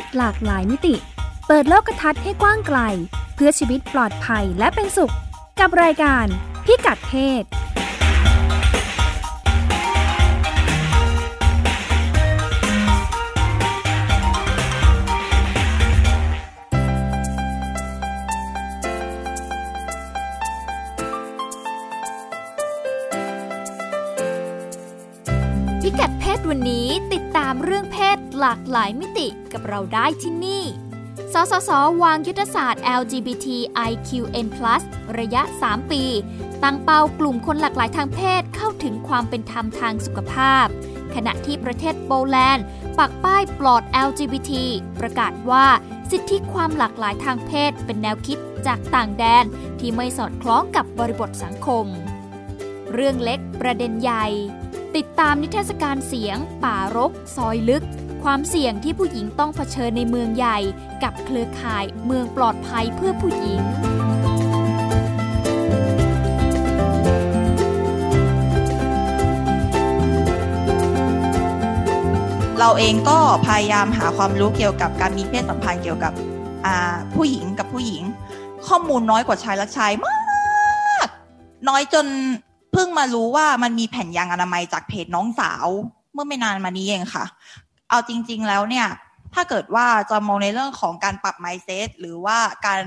ศหลากหลายมิติ เปิดโลกทัศน์ให้กว้างไกล เพื่อชีวิตปลอดภัยและเป็นสุข กับรายการพิกัดเพศวันนี้ติดตามเรื่องเพศ หลากหลายมิติกับเราได้ที่นี่ สสส วางยุทธศาสตร์ LGBTIQN+ ระยะ 3 ปี ตั้งเป้ากลุ่มคนหลากหลายทางเพศเข้าถึงความเป็นธรรมทางสุขภาพ ขณะที่ประเทศโปแลนด์ ปักป้ายปลอด LGBT ประกาศว่าสิทธิความหลากหลายทางเพศเป็นแนวคิดจากต่างแดนที่ไม่สอดคล้องกับบริบทสังคม เรื่องเล็กประเด็นใหญ่ ติดตามนิทรรศการเสียง ป่ารก ซอยลึก ความเสี่ยงที่ผู้หญิงต้องเผชิญในเมืองใหญ่ กับเครือข่ายเมืองปลอดภัยเพื่อผู้หญิงเราเองก็พยายามหาความรู้เกี่ยวกับการมีเพศสัมพันธ์เกี่ยวกับผู้หญิงกับผู้หญิง ข้อมูลน้อยกว่าชายและชายมาก น้อยจนเพิ่งมารู้ว่ามันมีแผ่นยางอนามัยจากเพจน้องสาว เมื่อไม่นานมานี้เองค่ะ เอาจริง ๆ แล้วเนี่ยถ้าเกิดว่าจะมองในเรื่องของการปรับไมเซ็ตหรือว่าการ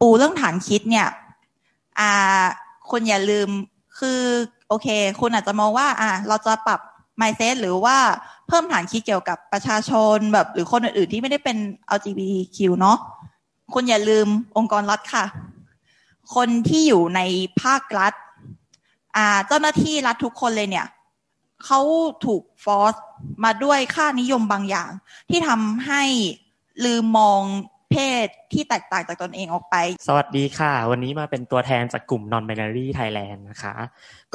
ปูเรื่องฐานคิดเนี่ยอ่าคุณอย่าลืมคือโอเค คุณอาจจะมองว่าอ่าเราจะปรับไมเซ็ตหรือว่าเพิ่มฐานคิดเกี่ยวกับประชาชนแบบ หรือคนอื่นๆที่ไม่ได้เป็น LGBTQ เนาะคุณอย่าลืมองค์กรรัฐค่ะ คนที่อยู่ในภาครัฐเจ้าหน้าที่รัฐทุกคนเลยเนี่ยเขาถูกฟอร์ส มาด้วยค่านิยมบางอย่าง ที่ทำให้ลืมมองเพศที่แตกต่างจากตนเองออกไป สวัสดีค่ะ วันนี้มาเป็นตัวแทนจากกลุ่ม Non-Binary Thailand นะคะ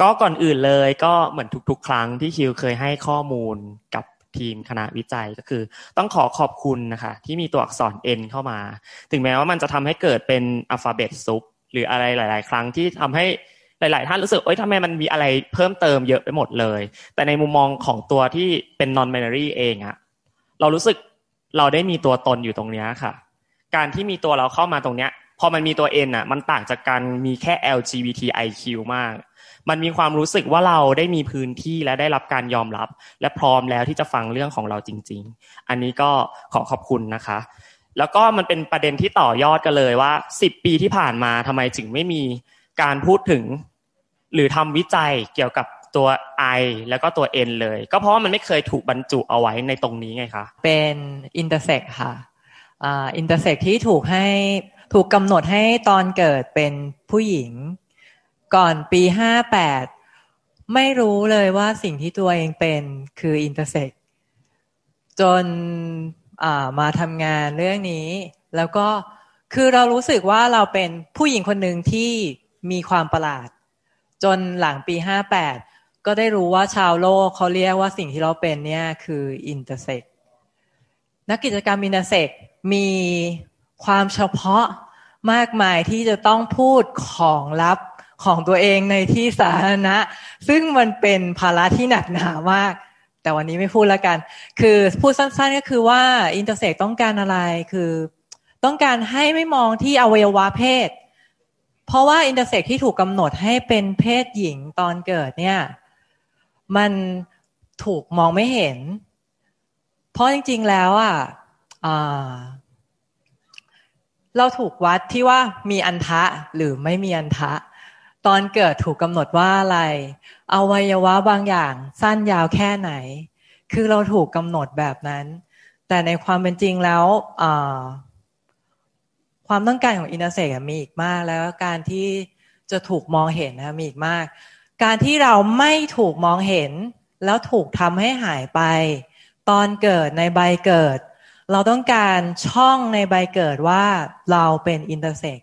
ก็ก่อนอื่นเลยก็เหมือนทุกๆ ครั้งที่คิวเคยให้ข้อมูลกับทีมคณะวิจัยก็คือ ต้องขอขอบคุณนะคะ ที่มีตัวอักษร N เข้ามา ถึงแม้ว่ามันจะทำให้เกิดเป็นอัลฟาเบตซุปหรืออะไรหลาย ๆ ครั้งที่ทำให้ห ลาย ๆ ท่านรู้สึกเอ้ยทำไมมันมีอะไรเพิ่มเติมเยอะไปหมดเลย แต่ในมุมมองของตัวที่เป็น non binary เองอะเรารู้สึกเราได้มีตัวตนอยู่ตรงนี้ค่ะ การที่มีตัวเราเข้ามาตรงเนี้ยพอมันมีตัว N อะมันต่างจากการมีแค่ LGBTIQ มาก มันมีความรู้สึกว่าเราได้มีพื้นที่และได้รับการยอมรับ และพร้อมแล้วที่จะฟังเรื่องของเราจริง ๆ อันนี้ก็ขอขอบคุณนะคะ แล้วก็มันเป็นประเด็นที่ต่อยอดกันเลยว่า 10 ปีที่ผ่านมาทำไมถึงไม่มีการพูดถึง หรือทำวิจัยเกี่ยวกับตัว I แล้วก็ตัว N เลย ก็เพราะว่ามันไม่เคยถูกบรรจุเอาไว้ในตรงนี้ไงคะ เป็นอินเตอร์เซ็กค่ะ intersex ที่ถูกให้ถูกกำหนดให้ตอนเกิดเป็นผู้หญิง ก่อนปีห้าแปดไม่รู้เลยว่าสิ่งที่ตัวเองเป็นคือ intersex จนมาทำงานเรื่องนี้ แล้วก็คือเรารู้สึกว่าเราเป็นผู้หญิงคนหนึ่งที่มีความประหลาด จนหลังปีห้าแปดก็ได้รู้ว่าชาวโลกเขาเรียกว่าสิ่งที่เราเป็นเนี่ยคือ intersexนักกิจกรรม intersex มีความเฉพาะมากมายที่จะต้องพูดของลับของตัวเองในที่สาธารณะ ซึ่งมันเป็นภาระที่หนักหนามาก แต่วันนี้ไม่พูดแล้วกัน คือพูดสั้นๆก็คือว่า intersex ต้องการอะไรคือ ต้องการให้ไม่มองที่อวัยวะเพศ เพราะว่า intersex ที่ถูกกำหนดให้เป็นเพศหญิงตอนเกิดเนี่ย มันถูกมองไม่เห็น เพราะจริง ๆ แล้วอะเราถูกวัดที่ว่ามีอันทะหรือไม่มีอันทะ ตอนเกิดถูกกำหนดว่าอะไรอวัยวะบางอย่างสั้นยาวแค่ไหน คือเราถูกกำหนดแบบนั้น แต่ในความเป็นจริงแล้ว ความต้องการของอินเตอร์เซ็กมีอีกมาก แล้วการที่จะถูกมองเห็นนะมีอีกมาก การที่เราไม่ถูกมองเห็น แล้วถูกทำให้หายไป ตอนเกิดในใบเกิด เราต้องการช่องในใบเกิดว่าเราเป็น intersex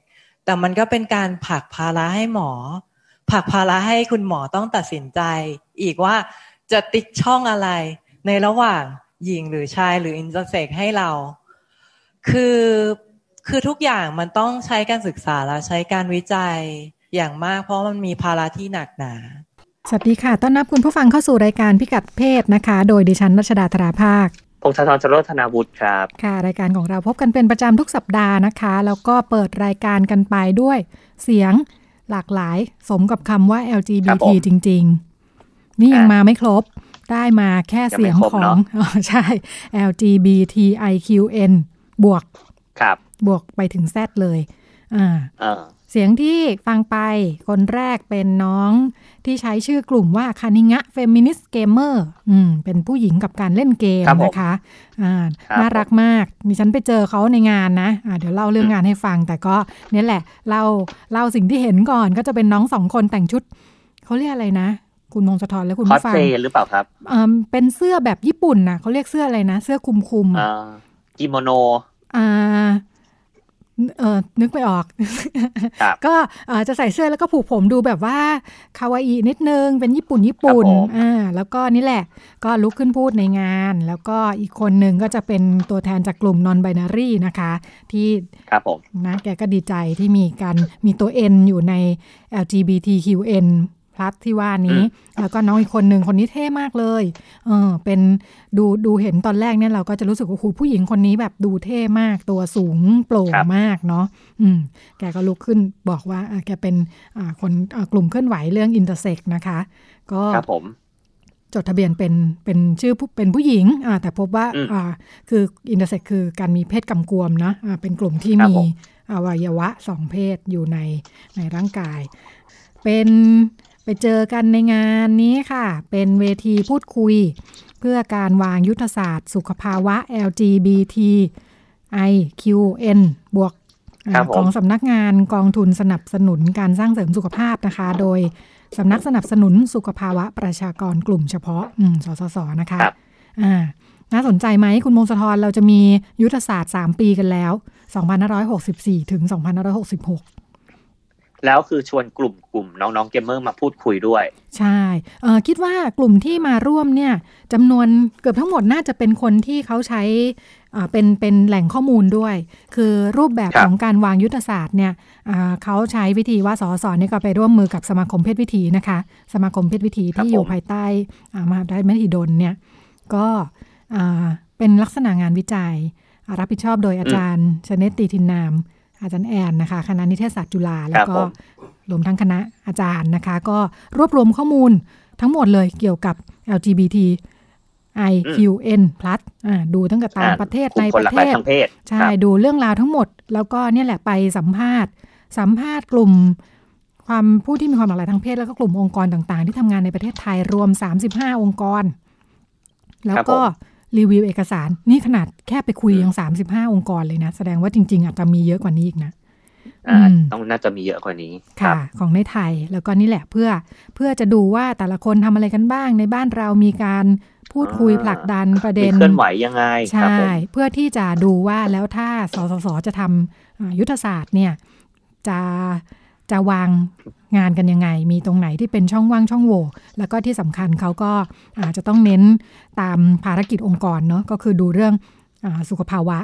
แต่มันก็เป็นการผลักภาระให้หมอผลักภาระให้คุณหมอต้องตัดสินใจ อีกว่าจะติ๊กช่องอะไร ในระหว่างหญิงหรือชายหรือ intersex ให้เรา คือ คือทุกอย่างมันต้องใช้การศึกษาและใช้การวิจัยอย่างมาก เพราะมันมีภาระที่หนักหนา สวัสดีค่ะ ต้อนรับคุณผู้ฟังเข้าสู่รายการพิกัดเพศนะคะ โดยดิฉันรัชดาธราภาคพงศธรชโรธนาวุฒิครับ ค่ะ รายการของเราพบกันเป็นประจำทุกสัปดาห์นะคะ แล้วก็เปิดรายการกันไปด้วยเสียงหลากหลาย สมกับคำว่าครับ LGBT ผมจริง ๆ นี่ยังอะมาไม่ครบ ได้มาแค่เสียงยังไม่ครบของเนอะอ๋อใช่ LGBTIQN บวก ครับ บวกไปถึง Z เลย อ่าเออเสียงที่ฟังไปคนแรกเป็นน้องที่ใช้ชื่อกลุ่มว่าคานิงะ feminist gamer อืมเป็นผู้หญิงกับการเล่นเกมครับผมนะคะอ่าครับน่ารักมาก มีฉันไปเจอเขาในงานนะอ่าเดี๋ยวเล่าเรื่องงานให้ฟัง แต่ก็เนี่ยแหละเล่าเล่าสิ่งที่เห็นก่อนก็จะเป็นน้องสองคนแต่งชุด เขาเรียกอะไรนะ คุณมงสะทรและคุณคอสผู้ฟังเพลย์หรือเปล่าครับเอิ่มเป็นเสื้อแบบญี่ปุ่นนะเขาเรียกเสื้ออะไรนะ เสื้อคลุมคุมๆเอ่อะอกิโมโนอ่า เออนึกไม่ออกครับก็เอ่อจะใส่เสื้อแล้วก็ผูกผมดูแบบว่าคาวาอินิดนึง เป็นญี่ปุ่นญี่ปุ่นครับผมอ่าแล้วก็นี่แหละ ก็ลุกขึ้นพูดในงาน แล้วก็อีกคนหนึ่งก็จะเป็นตัวแทนจากกลุ่ม non binary นะคะ ที่ครับผมนะแกก็ดีใจที่มีการมีตัว N อยู่ใน LGBTQN plus ที่ว่านี้ แล้วก็น้องอีกคนหนึ่งคนนี้เท่มากเลยเออเป็นดูดูเห็นตอนแรกเนี่ยเราก็จะรู้สึกว่าโอ้โหผู้หญิงคนนี้แบบดูเท่มากตัวสูงโปร่งครับมากเนาะอืมแกก็ลุกขึ้นบอกว่าอะแกเป็นอ่าคนอ่ากลุ่มเคลื่อนไหวเรื่อง intersex นะคะ ก็ครับผมจดทะเบียนเป็นเป็นชื่อผู้เป็นผู้หญิงอ่าแต่พบว่าอืมอ่าคือ intersex คือการมีเพศกำกวมนะอ่าเป็นกลุ่มที่ครับมีผมอวัยวะสองเพศอยู่ในในร่างกาย เป็น ไปเจอกันในงานนี้ค่ะ เป็นเวทีพูดคุย เพื่อการวางยุทธศาสตร์ สุขภาวะ LGBT IQN บวกอ่าครับผมของสำนักงานกองทุนสนับสนุนการสร้างเสริมสุขภาพนะคะ โดยสำนักสนับสนุนสุขภาวะประชากรกลุ่มเฉพาะอืมสสส นะคะครับอ่าน่าสนใจไหมคุณมงสะทรเราจะมียุทธศาสตร์ 3 ปีกันแล้ว 2564 ถึง 2566 แล้วคือชวนกลุ่มกลุ่มน้องๆเกมเมอร์มาพูดคุยด้วย ใช่เอ่อคิดว่ากลุ่มที่มาร่วมเนี่ยจำนวนเกือบทั้งหมดน่าจะเป็นคนที่เขาใช้อ่าเป็นเป็นแหล่งข้อมูลด้วย คือรูปแบบครับของการวางยุทธศาสตร์เนี่ยอ่าเขาใช้วิธีว่าสสเนี่ยก็ไปร่วมมือกับสมาคมเพศวิถีนะคะ สมาคมเพศวิถีที่อยู่ภายใต้อ่ามหาวิทยาลัยมหิดลเนี่ยก็อ่าเป็นลักษณะงานวิจัยอ่ารับผิดชอบโดยอาจารย์ชเนตตีทินนาม อาจารย์แอนนะคะ คณะนิเทศศาสตร์จุฬาแล้วก็ผมรวมทั้งคณะอาจารย์นะคะ ก็รวบรวมข้อมูลทั้งหมดเลยเกี่ยวกับ LGBT IQN+ อ่าดูตั้งแต่ต่างประเทศกลุ่ในมคปนหลาระกเทหลายศทางเพศใช่ครับดูเรื่องราวทั้งหมด แล้วก็เนี่ยแหละไปสัมภาษณ์ สัมภาษณ์กลุ่ม ความผู้ที่มีความหลากหลายทางเพศ แล้วก็กลุ่มองค์กรต่างๆ ที่ทำงานในประเทศไทยรวม 35 องค์กร แล้วก็ค รับผมรีวิวเอกสาร นี่ขนาดแค่ไปคุยยัง35องค์กรเลยนะ แสดงว่าจริง ๆ อาจจะมีเยอะกว่านี้อีกนะอ่าอืมต้องน่าจะมีเยอะกว่านี้คค่ะรับของในไทยแล้วก็นี่แหละเพื่อเพื่อจะดูว่าแต่ละคนทำอะไรกันบ้าง ในบ้านเรามีการพูดคุยอ่าผลักดันประมีเด็นเคลื่อนไหวยังไงครับใช่ผมเพื่อที่จะดูว่าแล้วถ้าสสสจะทำอ่ายุทธศาสตร์เนี่ยจะจะวาง งานกันยังไง มีตรงไหนที่เป็นช่องว่างช่องโหว่แล้วก็ที่สำคัญเขาก็อาจจะต้องเน้นตามภารกิจองค์กรเนาะก็คือดูเรื่องอาสุขภาวะ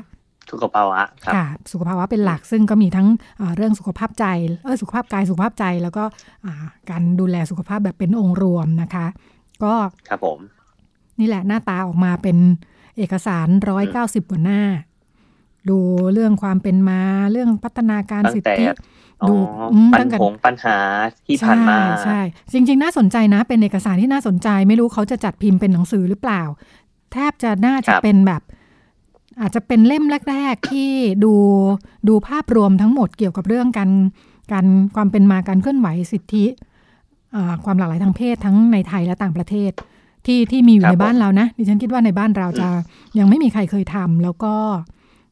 สุขภาวะครับค่ะสุขภาวะเป็นหลักซึ่งก็มีทั้งอ่าเรื่องสุขภาพใจเออสุขภาพกายสุขภาพใจแล้วก็อ่าการดูแลสุขภาพแบบเป็นองค์รวมนะคะ ก็ครับผม นี่แหละหน้าตาออกมาเป็นเอกสารร้อยเก้าสิบกว่าหน้า ดูเรื่องความเป็นมาเรื่องพัฒนาการตั้งสิทแต่ธิอ๋อ ดูอืมปัตั้ญงแต่หาปัญหาที่ผ่านมาใช่ใช่จริง ๆ น่าสนใจนะ เป็นเอกสารที่น่าสนใจ ไม่รู้เขาจะจัดพิมพ์เป็นหนังสือหรือเปล่า แทบจะน่าจะครับเป็นแบบ อาจจะเป็นเล่มแรก ๆ ที่ดูดูภาพรวมทั้งหมดเกี่ยวกับเรื่องการการความเป็นมาการเคลื่อนไหวสิทธิอ่าความหลากหลายทางเพศทั้งในไทยและต่างประเทศ ที่ที่มีอยู่ครับในบ้านเรานะดิฉันคิดว่าในบ้านเราจะยังไม่มีใครเคยทำแล้วก็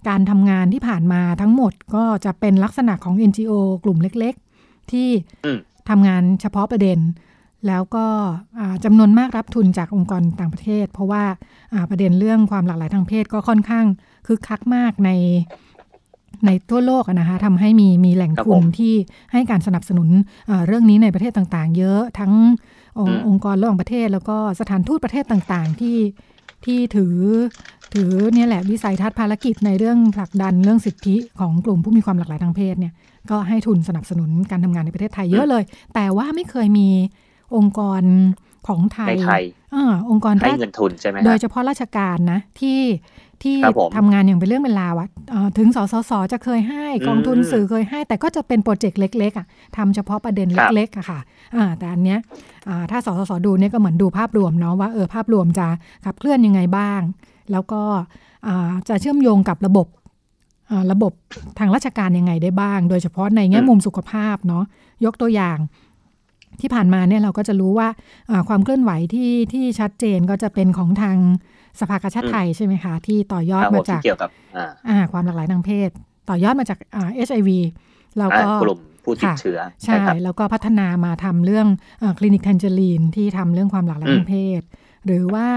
การทำงานที่ผ่านมาทั้งหมดก็จะเป็นลักษณะของ NGO กลุ่มเล็กๆ ที่ทำงานเฉพาะประเด็น แล้วก็จำนวนมากรับทุนจากองค์กรต่างประเทศ เพราะว่าประเด็นเรื่องความหลากหลายทางเพศก็ค่อนข้างคึกคักมากในในทั่วโลกนะคะทำให้มีมีแหล่งทุนที่ให้การสนับสนุนเรื่องนี้ในประเทศต่างๆ เยอะทั้งองอืค์มองค์กรระหว่างประเทศ แล้วก็สถานทูตประเทศต่างๆ ที่ที่ถือ ถือเนี่ยแหละวิสัยทัศน์ภารกิจในเรื่องผลักดันเรื่องสิทธิของกลุ่มผู้มีความหลากหลายทางเพศเนี่ยก็ให้ทุนสนับสนุนการทำงานในประเทศไทยเยอะเลย แต่ว่าไม่เคยมีองค์กรของไทในยไทยอ่าองค์กรให้ราชเงินทุนใช่ไหมโดฮะยเฉพาะราชการนะที่ที่ครับผมทำงานอย่างเป็นเรื่องเป็นราวอะเอ่อถึงสสสจะเคยให้กองทุนอืมสื่อเคยให้ แต่ก็จะเป็นโปรเจกต์เล็กๆอะทำเฉพาะประเด็นครับเล็กๆอะค่ะอ่าแต่อันเนี้ยอ่าถ้าสสสดูเนี่ยก็เหมือนดูภาพรวมเนาะว่าเออภาพรวมจะขับเคลื่อนยังไงบ้าง แล้วก็อ่าจะเชื่อมโยงกับระบบอ่าระบบทางราชการยังไงได้บ้าง โดยเฉพาะในแง่มุมสุขภาพเนาะยกตัวอย่างที่ผ่านมาเนี่ยเราก็จะรู้ว่าอ่าความเคลื่อนไหวที่ที่ชัดเจนก็จะเป็นของทางสภากาชาติไทยใช่ไหมคะ ที่ต่อยอดครับผมมาจากที่เกี่ยวกับอ่าอ่าความหลากหลายทางเพศ ต่อยอดมาจากอ่า HIV แล้วก็อ่ากลุ่มผู้ติดค่ะเชื้อใช่ครับแล้วก็พัฒนามาทำเรื่องคลินิกแทนเจอรีนที่ทำเรื่องความหลากหลายอืมทางเพศ หรือว่า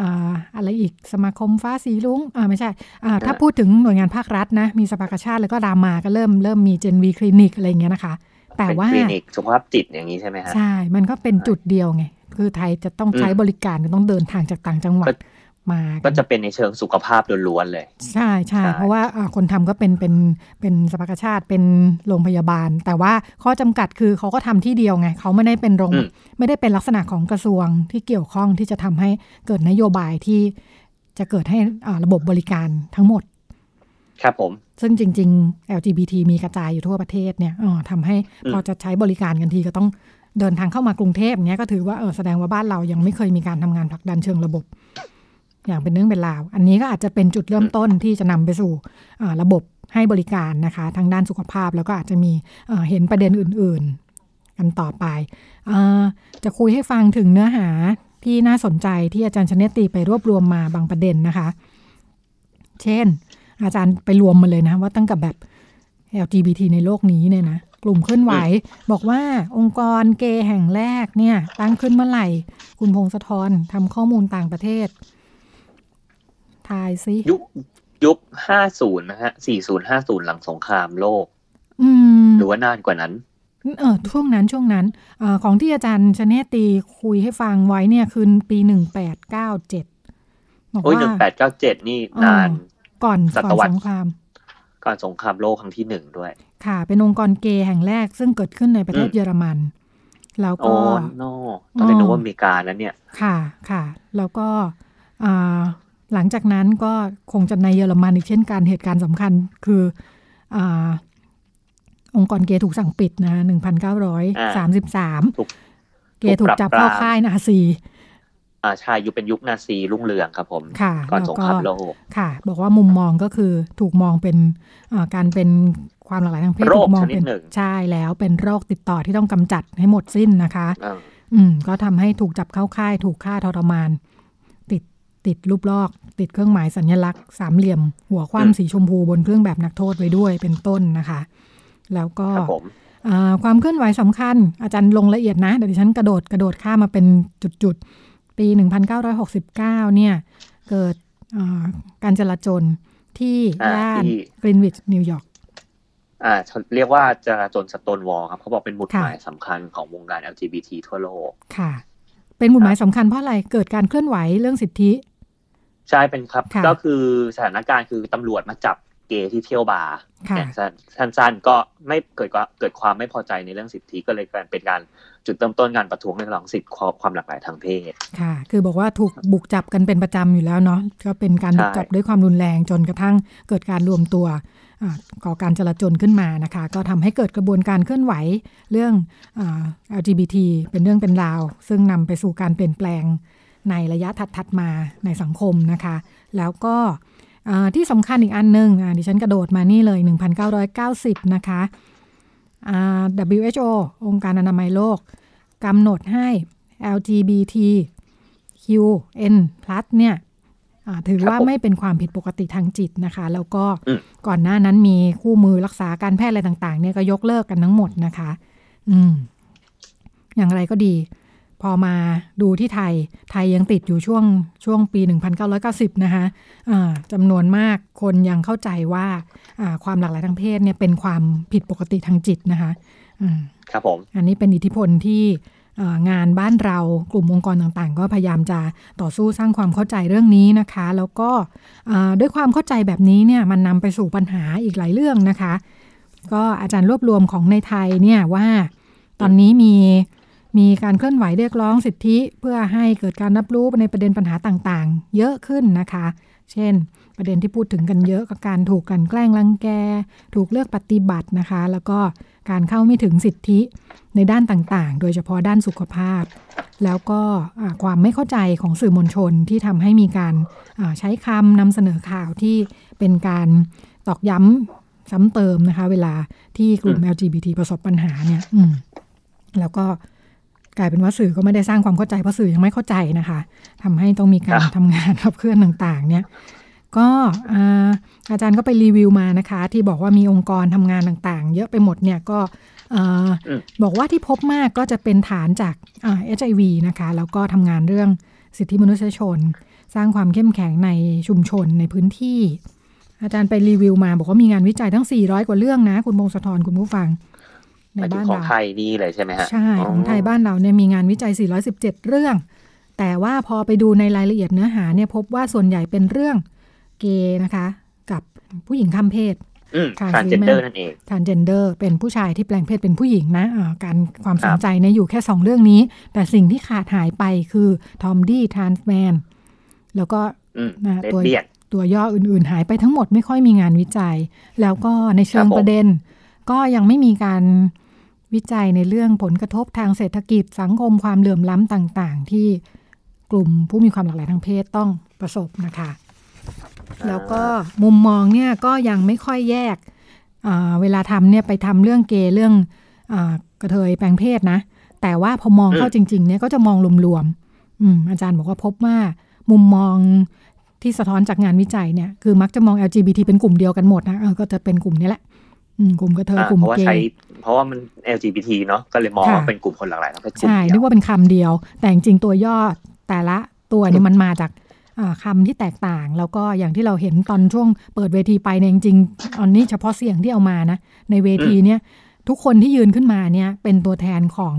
อ่าอะไรอีกสมาคมฟ้าสีลุงอ่าไม่ใช่อ่าถ้าพูดถึงหน่วยงานภาครัฐนะ มีสภากาชาติแล้วก็รามาก็เริ่มเริ่มมีเจนวีคลินิกอะไรอย่างเงี้ยนะคะ แต่เป็นว่าคลินิกสุขภาพจิตอย่างนี้ใช่ไหมฮะใช่ มันก็เป็นจุดเดียวไง คือไทยจะต้องใช้อืมบริการต้องเดินทางจากต่างจังหวัดก็ มาก็จะเป็นในเชิงสุขภาพล้วนๆเลย ใช่ใช่ใช่เพราะว่าอ่าคนทำก็เป็นเป็นเป็นสภากาชาติเป็นโรงพยาบาล แต่ว่าข้อจำกัดคือเขาก็ทำที่เดียวไงเขาไม่ได้เป็นโรงอืมไม่ได้เป็นลักษณะของกระทรวงที่เกี่ยวข้องที่จะทำให้เกิดนโยบายที่จะเกิดให้อ่าระบบบริการทั้งหมด ครับผม ซึ่งจริง ๆ LGBT มีกระจายอยู่ทั่วประเทศเนี่ยอ๋อทำให้อืมพอจะใช้บริการกันทีก็ต้องเดินทางเข้ามากรุงเทพเนี้ยก็ถือว่าเออแสดงว่าบ้านเรายังไม่เคยมีการทำงานผลักดันเชิงระบบ อย่างเป็นเรื่องเป็นราว อันนี้ก็อาจจะเป็นจุดเริ่มต้นที่จะนำไปสู่อ่าระบบให้บริการนะคะ ทางด้านสุขภาพแล้วก็อาจจะมีเอ่อเห็นประเด็นอื่นๆ กันต่อไปอ่าจะคุยให้ฟังถึงเนื้อหาที่น่าสนใจที่อาจารย์ชเนตตีไปรวบรวมมาบางประเด็นนะคะ เช่น อาจารย์ไปรวมมาเลยนะว่าตั้งกับแบบ LGBT ในโลกนี้เนี่ยนะกลุ่มเคลื่อนไหว บอกว่าองค์กรเกย์แห่งแรกเนี่ย ตั้งขึ้นเมื่อไหร่ คุณพงศธรทำข้อมูลต่างประเทศ ทายซิยุคยุคห้าศูนย์นะฮะสี่ศูนย์ห้าศูนย์หลังสงครามโลก อืมหรือว่านานกว่านั้น เออช่วงนั้นช่วงนั้นอาของที่อาจารย์ชเนตตีคุยให้ฟังไว้เนี่ยคือปีหนึ่งแปดเก้าเจ็ดบอกโอ้ยหว่านึ่งแปดเก้าเจ็ดนี่นาน ก่อนศก่อตนวรสรษงคราม ก่อนสงครามโลกครั้งที่หนึ่งด้วย ค่ะ เป็นองค์กรเกย์แห่งแรกซึ่งเกิดขึ้นในประเทศอืมเยอรมันแล้วโอ้ก็โนตอนแรกนึกว่าอเมริกานั้นเนี่ย ค่ะ ค่ะ แล้วก็อ่า หลังจากนั้นก็คงจะในเยอรมันอีกเช่นกันเหตุการณ์สำคัญคืออาองค์กรเกย์ถูกสั่งปิดนะหนึ่งพันเก้าร้อยสามสิบสามถูกเกย์ถูกจับเข้าค่ายนาซีอ่าใช่ยุคเป็นยุคนาซีรุ่งเรืองครับผมค่ะก่อนแล้วสงก็ครามโลกค่ะ บอกว่ามุมมองก็คือถูกมองเป็นอ่าการเป็นความหลากหลายทางเพศโรคถูกมองชนิดเป็นหนึ่งใช่แล้วเป็นโรคติดต่อที่ต้องกำจัดให้หมดสิ้นนะคะอ่าอืมก็ทำให้ถูกจับเข้าค่ายถูกฆ่าทรมาน ติดติดรูปลอก ติดเครื่องหมายสัญลักษณ์สามเหลี่ยม หัวคว่ำสีชมพูบนเครื่องแบบนักโทษไว้ด้วยเป็นต้นนะคะ แล้วก็ครับผมอ่าความเคลื่อนไหวสำคัญ อาจารย์ลงละเอียดนะ เดี๋ยวดิฉันกระโดดกระโดดข้ามมาเป็นจุดๆ ปี 1969 เนี่ย เกิดอ่าการจลาจลที่อ่าย่านที่กรีนวิชนิวยอร์กอ่าเรียกว่าจลาจล Stonewall ครับเขาบอกเป็นหมุดค่ะหมายสำคัญของวงการ LGBT ทั่วโลกค่ะ เป็นหมุดหมายสำคัญเพราะอะไรเกิดการเคลื่อนไหวเรื่องสิทธิ ใช่เป็นครับค่ะก็คือสถานการณ์คือตำรวจมาจับเกย์ที่เที่ยวบาร์ค่ะอย่างสั้นๆก็ไม่เกิดว่าเกิดความไม่พอใจในเรื่องสิทธิก็เลยกลายเป็นการจุดเริ่มต้นการประท้วงเรียกร้องสิทธิความหลากหลายทางเพศค่ะ คือบอกว่าถูกบุกจับกันเป็นประจำอยู่แล้วเนาะก็เป็นการบุกใช่จับด้วยความรุนแรงจนกระทั่งเกิดการรวมตัวอ่าก่อการจลาจลขึ้นมานะคะ ก็ทำให้เกิดกระบวนการเคลื่อนไหวเรื่องอา LGBT เป็นเรื่องเป็นราว ซึ่งนำไปสู่การเปลี่ยนแปลง ในระยะถัดๆมาในสังคมนะคะ แล้วก็อ่าที่สำคัญอีกอันหนึ่งอ่าดิฉันกระโดดมานี่เลย 1990 นะคะอ่า WHO องค์การอนามัยโลกกำหนดให้ LGBT QN+ เนี่ยอ่าถือครับว่าผมไม่เป็นความผิดปกติทางจิตนะคะ แล้วก็อืมก่อนหน้านั้นมีคู่มือรักษาการแพทย์อะไรต่าง ๆ เนี่ยก็ยกเลิกกันทั้งหมดนะคะ อืม อย่างไรก็ดี พอมาดูที่ไทย ไทยยังติดอยู่ช่วงช่วงปี 1990 นะคะอ่าจำนวนมากคนยังเข้าใจว่าอ่าความหลากหลายทางเพศเนี่ยเป็นความผิดปกติทางจิตนะคะอืมครับผม อันนี้เป็นอิทธิพลที่เอ่องานบ้านเรากลุ่มองค์กรต่างๆ ก็พยายามจะต่อสู้สร้างความเข้าใจเรื่องนี้นะคะ แล้วก็อ่าด้วยความเข้าใจแบบนี้เนี่ยมันนำไปสู่ปัญหาอีกหลายเรื่องนะคะ ก็อาจารย์รวบรวมของในไทยเนี่ยว่าตอนนี้มี มีการเคลื่อนไหวเรียกร้องสิทธิ เพื่อให้เกิดการรับรู้ในประเด็นปัญหาต่างๆ เยอะขึ้นนะคะ เช่น ประเด็นที่พูดถึงกันเยอะกับการถูกกันแกล้งรังแก ถูกเลือกปฏิบัตินะคะ แล้วก็การเข้าไม่ถึงสิทธิในด้านต่างๆ โดยเฉพาะด้านสุขภาพ แล้วก็ความไม่เข้าใจของสื่อมวลชนที่ทำให้มีการใช้คำนำเสนอข่าวที่เป็นการตอกย้ำซ้ำเติมนะคะ เวลาที่กลุ่ม LGBT ประสบปัญหาเนี่ยอืมแล้วก็ กลายเป็นว่าสื่อก็ไม่ได้สร้างความเข้าใจเพราะสื่อยังไม่เข้าใจนะคะทำให้ต้องมีการทำงานขับเคลื่อนต่างๆ เนี่ย ก็อาจารย์ก็ไปรีวิวมานะคะ ที่บอกว่ามีองค์กรทำงานต่างๆ เยอะไปหมดเนี่ยก็บอกว่าที่พบมากก็จะเป็นฐานจากเอชไอวีนะคะ แล้วก็ทำงานเรื่องสิทธิมนุษยชน สร้างความเข้มแข็งในชุมชนในพื้นที่ อาจารย์ไปรีวิวมา บอกว่ามีงานวิจัยทั้ง 400 กว่าเรื่องนะ คุณพงศธรคุณผู้ฟัง ในบ้านเราของไทยนี่เลยใช่ไหมฮะใช่ของไทยบ้านเราเนี่ยมีงานวิจัย 417 เรื่อง แต่ว่าพอไปดูในรายละเอียดเนื้อหาเนี่ยพบว่าส่วนใหญ่เป็นเรื่องเกย์นะคะ กับผู้หญิงข้ามเพศ transgender นั่นเอง transgender เป็นผู้ชายที่แปลงเพศเป็นผู้หญิงนะะการความสนใจเนี่ยอยู่แค่สองเรื่องนี้ แต่สิ่งที่ขาดหายไปคือทอมดี้ trans man แล้วก็ตัวตัวย่ออื่นๆ หายไปทั้งหมดไม่ค่อยมีงานวิจัย แล้วก็ในเชิงประเด็น ก็ยังไม่มีการ วิจัยในเรื่องผลกระทบทางเศรษฐกิจสังคมความเหลื่อมล้ำต่างๆ ที่กลุ่มผู้มีความหลากหลายทางเพศต้องประสบนะคะ แล้วก็มุมมองเนี่ยก็ยังไม่ค่อยแยกเวลาทำเนี่ยไปทำเรื่องเกย์เรื่องอกระเทยแปลงเพศนะ แต่ว่าพอมองเข้าจริง ๆ เนี่ยก็จะมองรวมๆอาจารย์บอกว่าพบว่ามุมมองที่สะท้อนจากงานวิจัยเนี่ยคือมักจะมอง LGBT เป็นกลุ่มเดียวกันหมดนะก็จะเป็นกลุ่มนี้แหละ กลุ่มกระเทยกลุ่มเกย์เพราะว่ามัน LGBT เนาะก็เลยมองว่าเป็นกลุ่มคนหลากหลายแล้วใช่นึกว่าเป็นคำเดียว แต่จริงๆตัวย่อแต่ละตัวเนี่ยมันมาจากคำที่แตกต่าง แล้วก็อย่างที่เราเห็นตอนช่วงเปิดเวทีไปเนี่ยจริงๆอันนี้เฉพาะเสียงที่เอามานะ ในเวทีเนี่ย ทุกคนที่ยืนขึ้นมาเนี่ย เป็นตัวแทนของ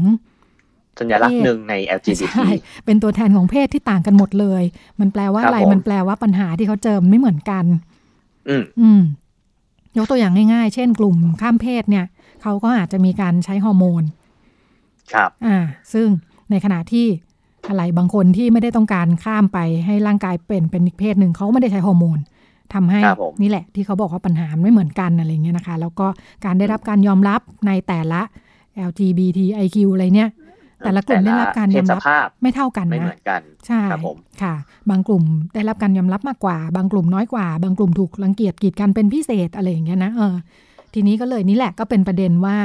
สัญลักษณ์หนึ่งใน LGBT ใช่ เป็นตัวแทนของเพศที่ต่างกันหมดเลย มันแปลว่าอะไร มันแปลว่าปัญหาที่เขาเจอมันไม่เหมือนกัน อืม อืม ยกตัวอย่างง่ายๆ เช่นกลุ่มข้ามเพศเนี่ยเขาก็อาจจะมีการใช้ฮอร์โมน ครับ อ่า ซึ่งในขณะที่อะไรบางคนที่ไม่ได้ต้องการข้ามไปให้ร่างกายเป็นเป็นอีกเพศหนึ่งเขาไม่ได้ใช้ฮอร์โมนทำให้นี่แหละ ที่เขาบอกว่าปัญหาไม่เหมือนกันอะไรเงี้ยนะคะ แล้วก็การได้รับการยอมรับในแต่ละ LGBTIQ อะไรเนี่ย แต่ละกลุ่มได้รับการยอมรับไม่เท่ากันนะไม่เหมือนกันใช่ค่ะ บางกลุ่มได้รับการยอมรับมากกว่า บางกลุ่มน้อยกว่า บางกลุ่มถูกรังเกียจกีดกันเป็นพิเศษอะไรอย่างเงี้ยนะเออทีนี้ก็เลยนี่แหละก็เป็นประเด็นว่า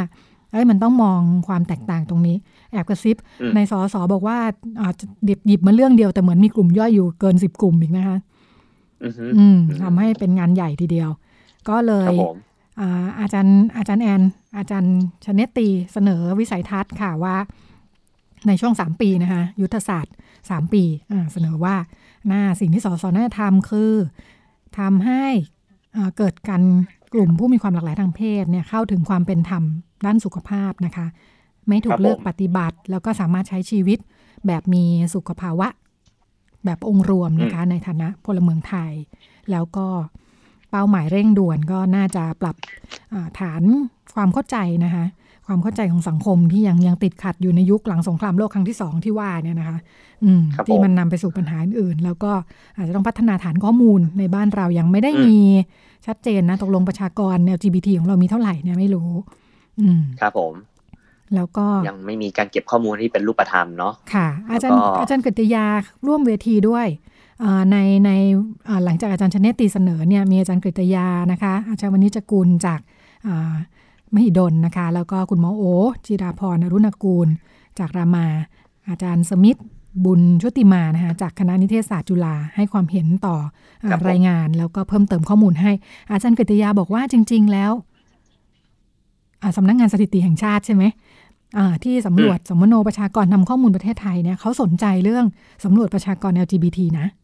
เอ้ยมันต้องมองความแตกต่างตรงนี้ แอบกระซิบ ในสสบอกว่าอาจจะหยิบมาเรื่องเดียวแต่เหมือนมีกลุ่มย่อยอยู่เกินสิบกลุ่มอีกนะคะอืมทำให้เป็นงานใหญ่ทีเดียว ก็เลยอาจารย์อาจารย์แอน อาจารย์ชเนตตีเสนอวิสัยทัศน์ค่ะว่า ในช่วงสามปีนะคะยุทธศาสตร์สามปีเสนอว่าหน้าสิ่งที่สสน่าทำคือทำให้เกิดการกลุ่มผู้มีความหลากหลายทางเพศเนี่ยเข้าถึงความเป็นธรรมด้านสุขภาพนะคะ ไม่ถูกเลือกปฏิบัติ แล้วก็สามารถใช้ชีวิตแบบมีสุขภาวะ แบบองค์รวมนะคะในฐานะพลเมืองไทย แล้วก็เป้าหมายเร่งด่วนก็น่าจะปรับฐานความเข้าใจนะคะ ความเข้าใจของสังคมที่ยังยังติดขัดอยู่ในยุคหลังสงครามโลกครั้งที่สองที่ว่าเนี่ยนะคะที่มันนำไปสู่ปัญหาอื่น แล้วก็อาจจะต้องพัฒนาฐานข้อมูลในบ้านเรายังไม่ได้มีชัดเจนนะตกลงประชากร LGBT ของเรามีเท่าไหร่เนี่ยไม่รู้ครับผม แล้วก็ยังไม่มีการเก็บข้อมูลที่เป็นรูปธรรมเนาะค่ะ อาจารย์อาจารย์กฤตยาร่วมเวทีด้วยในในหลังจากอาจารย์ชนเนตตีเสนอเนี่ยมีอาจารย์กฤตยานะคะ อาจารย์วณิจกุลจาก มหิดลนะคะ แล้วก็คุณหมอโอจิราพรอรุณกูล จากรามา อาจารย์สมิธบุญชุติมานะคะจากคณะนิเทศศาสตร์จุฬาให้ความเห็นต่อรายงาน แล้วก็เพิ่มเติมข้อมูลให้ อาจารย์กฤตยาบอกว่าจริง ๆ แล้วสำนักงงานสถิติแห่งชาติใช่ไหมที่สำรวจสมโนประชากรทำข้อมูลประเทศไทยเนี่ยเขาสนใจเรื่องสำรวจประชากร LGBT นะอ